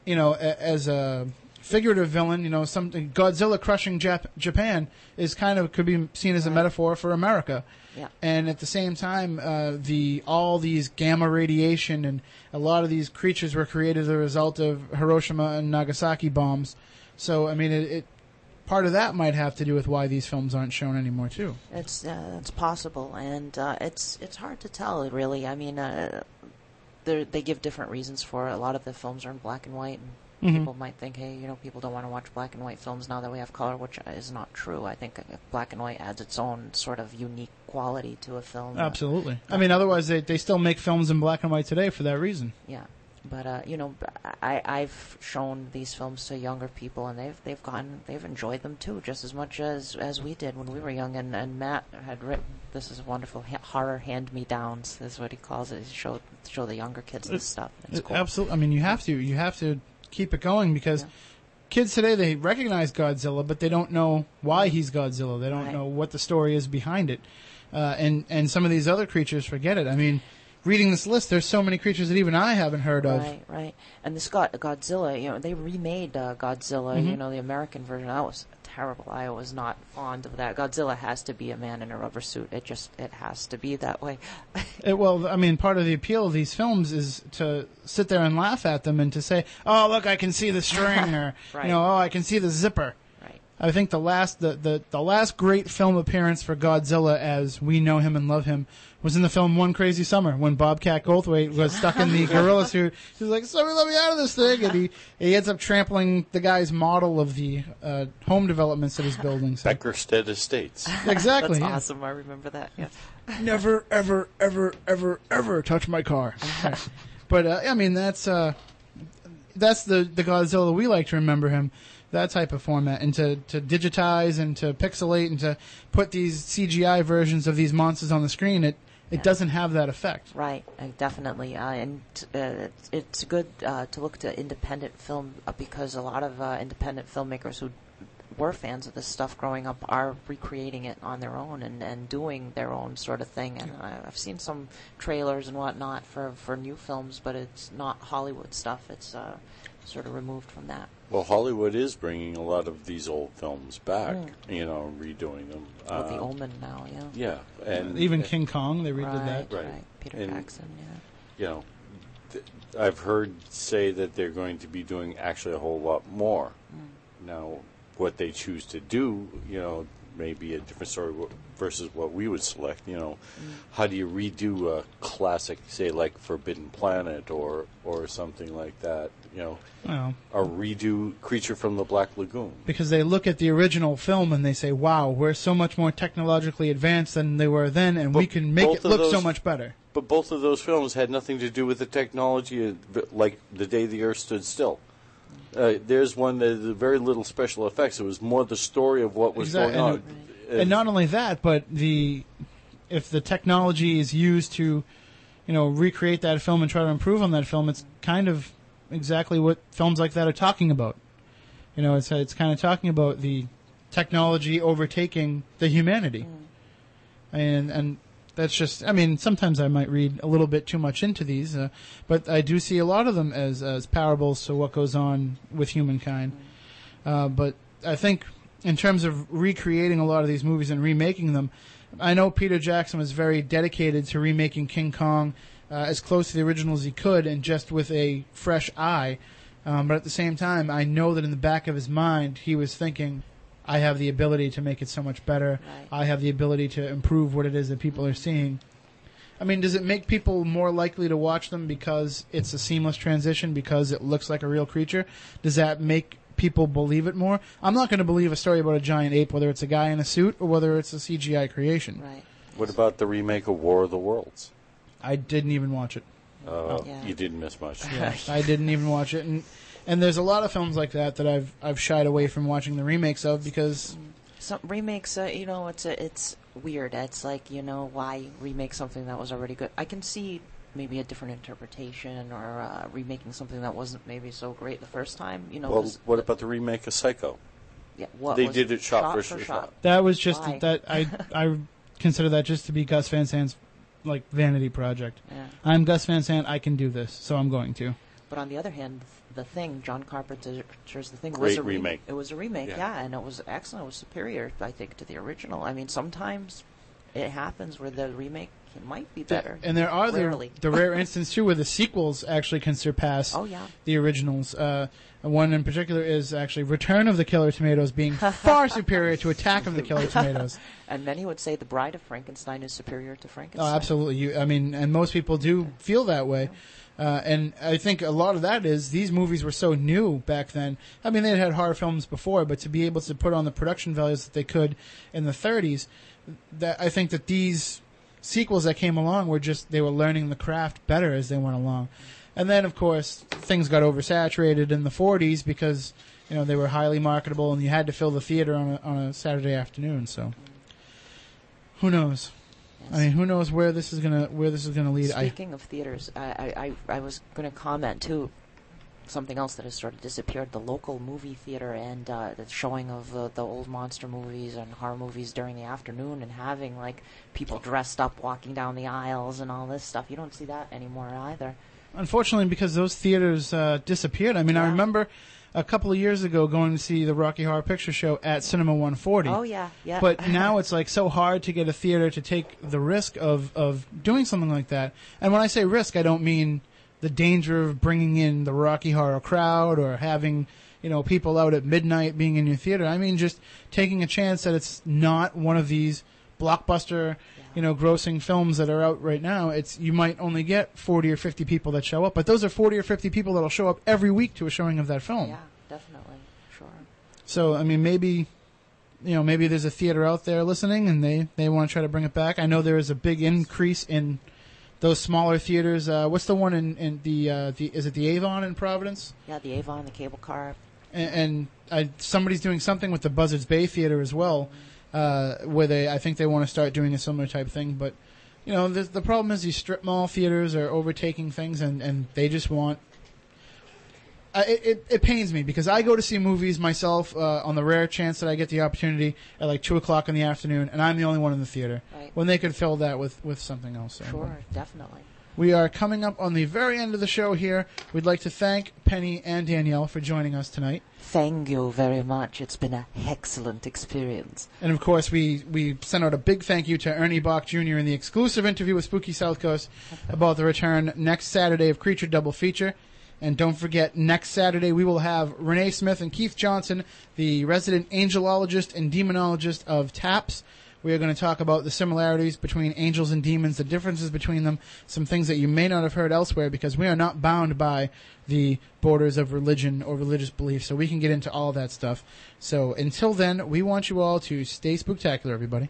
C: you know, a, as a figurative villain, you know, something Godzilla crushing Jap- Japan is kind of could be seen as a metaphor for America.
D: Yeah.
C: And at the same time, uh, the all these gamma radiation and a lot of these creatures were created as a result of Hiroshima and Nagasaki bombs. So I mean, it, it part of that might have to do with why these films aren't shown anymore too.
D: It's uh, it's possible, and uh, it's it's hard to tell, really. I mean, uh, they they give different reasons for it. A lot of the films are in black and white, and
C: Mhm.
D: people might think, hey, you know, people don't want to watch black and white films now that we have color, which is not true. I think uh, black and white adds its own sort of unique quality to a film. Uh,
C: Absolutely. I mean, otherwise they they still make films in black and white today for that reason.
D: Yeah, but uh, you know, I I've shown these films to younger people, and they've they've gone they've enjoyed them too, just as much as as we did when we were young. And and Matt had written this is wonderful ha- horror hand me downs is what he calls it. He show show the younger kids this stuff. It's
C: It-
D: cool.
C: Absolutely. I mean, you have to you have to keep it going because kids today they recognize Godzilla, but they don't know why he's Godzilla. They don't
D: Right.
C: know what the story is behind it. Uh, and and some of these other creatures forget it. I mean, reading this list, there's so many creatures that even I haven't heard of.
D: Right, right. And this God, Godzilla, you know, they remade uh, Godzilla,
C: Mhm.
D: you know, the American version. That was terrible. I was not fond of that. Godzilla has to be a man in a rubber suit. It just, it has to be that way.
C: It, well, I mean, part of the appeal of these films is to sit there and laugh at them and to say, "Oh, look, I can see the string," or
D: Right.
C: you know, "Oh, I can see the zipper."
D: Right.
C: I think the last the, the the last great film appearance for Godzilla, as we know him and love him, was in the film One Crazy Summer when Bobcat Goldthwait was stuck in the gorilla suit. He's like, "Somebody let me out of this thing," and he he ends up trampling the guy's model of the uh, home developments that he's building. So.
K: Beckerstead Estates.
C: Exactly,
D: That's
C: yeah.
D: awesome. I remember that. Yeah.
C: never, ever, ever, ever, ever touch my car. Right. But uh, I mean, that's uh, that's the the Godzilla we like to remember him. That type of format, and to, to digitize and to pixelate and to put these CGI versions of these monsters on the screen, it it doesn't have that effect.
D: Right, uh, definitely, uh, and uh, it's, it's good uh, to look to independent film uh, because a lot of uh, independent filmmakers who were fans of this stuff growing up are recreating it on their own and, and doing their own sort of thing. And I, I've seen some trailers and whatnot for, for new films, but it's not Hollywood stuff. It's uh, sort of removed from that.
K: Well, Hollywood is bringing a lot of these old films back,
D: Mm.
K: you know, redoing them.
D: With the
K: Uh,
D: Omen now, yeah.
K: Yeah, and
C: Even King Kong, they redid
D: Right,
C: that.
D: right. Peter
K: And,
D: Jackson, yeah.
K: You know, th- I've heard say that they're going to be doing actually a whole lot more.
D: Mm.
K: Now, what they choose to do, you know, may be a different story versus what we would select. You know,
D: Mm.
K: how do you redo a classic, say like Forbidden Planet or or something like that? You know,
C: Well.
K: a redo Creature from the Black Lagoon.
C: Because they look at the original film and they say, "Wow, we're so much more technologically advanced than they were then, and we can make it look so much better."
K: But both of those films had nothing to do with the technology, like The Day the Earth Stood Still. Uh, there's one that had very little special effects. It was more the story of what was
C: Exactly.
K: going on.
C: And, and not only that, but the if the technology is used to, you know, recreate that film and try to improve on that film, it's kind of exactly what films like that are talking about. You know, it's it's kind of talking about the technology overtaking the humanity, and and that's just. I mean, sometimes I might read a little bit too much into these, uh, but I do see a lot of them as as parables to what goes on with humankind. Uh, but I think in terms of recreating a lot of these movies and remaking them, I know Peter Jackson was very dedicated to remaking King Kong uh, as close to the original as he could, and just with a fresh eye. Um, but at the same time, I know that in the back of his mind, he was thinking, I have the ability to make it so much better. I have the ability to improve what it is that people are seeing. I mean, does it make people more likely to watch them because it's a seamless transition, because it looks like a real creature? Does that make people believe it more? I'm not going to believe a story about a giant ape, whether it's a guy in a suit or whether it's a CGI creation.
D: Right.
K: What about the remake of War of the Worlds?
C: I didn't even watch it.
K: Uh,
D: Yeah.
K: You didn't miss much.
C: Yeah, I didn't even watch it, and and there's a lot of films like that that I've I've shied away from watching the remakes of because
D: Some remakes, uh, you know, it's a, it's weird. It's like you know why remake something that was already good. I can see maybe a different interpretation or uh, remaking something that wasn't maybe so great the first time. You know,
K: Well,
D: 'cause-
K: what about the remake of Psycho?
D: yeah, what
K: they did it shot, for
D: for
K: shot.
C: that was just
D: Why?
C: that I I consider that just to be Gus Van Sant's like vanity project.
D: Yeah.
C: I'm Gus Van Sant. I can do this, so I'm going to.
D: But on the other hand, the thing, John Carpenter's The Thing, was
K: Great
D: a re-
K: remake.
D: It was a remake,
K: Yeah.
D: yeah. and it was excellent. It was superior, I think, to the original. I mean, sometimes it happens where the remake might be better.
C: And there are the,
D: Rarely.
C: the rare instance too where the sequels actually can surpass
D: Oh, yeah.
C: the originals. Uh, one in particular is actually Return of the Killer Tomatoes being far superior to Attack of the Killer Tomatoes.
D: and many would say The Bride of Frankenstein is superior to Frankenstein.
C: Oh,
D: Frankenstein.
C: absolutely. You, I mean, and most people do feel that way. Uh, and I think a lot of that is these movies were so new back then. I mean, they had had horror films before, but to be able to put on the production values that they could in the 30s, that I think that these sequels that came along were just they were learning the craft better as they went along. And then, of course, things got oversaturated in the 40s because you know they were highly marketable, and you had to fill the theater on a, on a Saturday afternoon. So, who knows? I mean, who knows where this is gonna where this is gonna lead? I,
D: Speaking of theaters, I, I, I, I was to comment too. Something else that has sort of disappeared: the local movie theater and uh, the showing of uh, the old monster movies and horror movies during the afternoon, and having like people dressed up walking down the aisles and all this stuff. You don't see that anymore either.
C: unfortunately, because those theaters uh, disappeared. I mean, I remember a couple of years ago going to see the Rocky Horror Picture Show at Cinema 140.
D: Oh yeah, yeah.
C: But now it's like so hard to get a theater to take the risk of, of doing something like that. And when I say risk, I don't mean the danger of bringing in the Rocky Horror crowd or having, you know, people out at midnight being in your theater. I mean just taking a chance that it's not one of these blockbuster, you know, grossing films that are out right now. It's you might only get 40 or 50 people that show up, but those are 40 or 50 people that'll show up every week to a showing of that film.
D: yeah, definitely, sure.
C: So I mean, maybe you know, maybe there's a theater out there listening, and they they want to try to bring it back. I know there is a big increase in those smaller theaters. Uh, what's the one in, in the uh, the is it the Avon in Providence?
D: Yeah, the Avon, the cable car.
C: And, and I, somebody's doing something with the Buzzards Bay Theater as well, uh, where they I think they want to start doing a similar type thing. But you know, the, the problem is these strip mall theaters are overtaking things, and, and they just want. I it, it, it pains me because I go to see movies myself uh, on the rare chance that I get the opportunity at like two o'clock in the afternoon, and I'm the only one in the theater.
D: Right.
C: When they could fill that with, with something else. So.
D: Sure, definitely.
C: We are coming up on the very end of the show here. We'd like to thank Penny and Danielle for joining us tonight.
D: Thank you very much. It's been an excellent experience.
C: And of course, we, we sent out a big thank you to Ernie Boch Jr. in the exclusive interview with Spooky Southcoast about the return next Saturday of Creature Double Feature. And don't forget, next Saturday we will have Renee Smith and Keith Johnson, the resident angelologist and demonologist of TAPS. We are going to talk about the similarities between angels and demons, the differences between them, some things that you may not have heard elsewhere because we are not bound by the borders of religion or religious belief, so we can get into all that stuff. So until then, we want you all to stay spooktacular, everybody.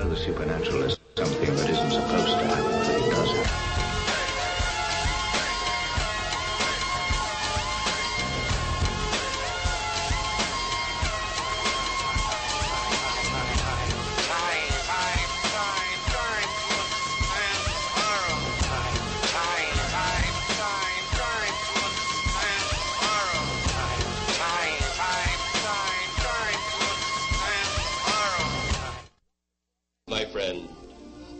A: know the supernatural is something that isn't supposed to happen,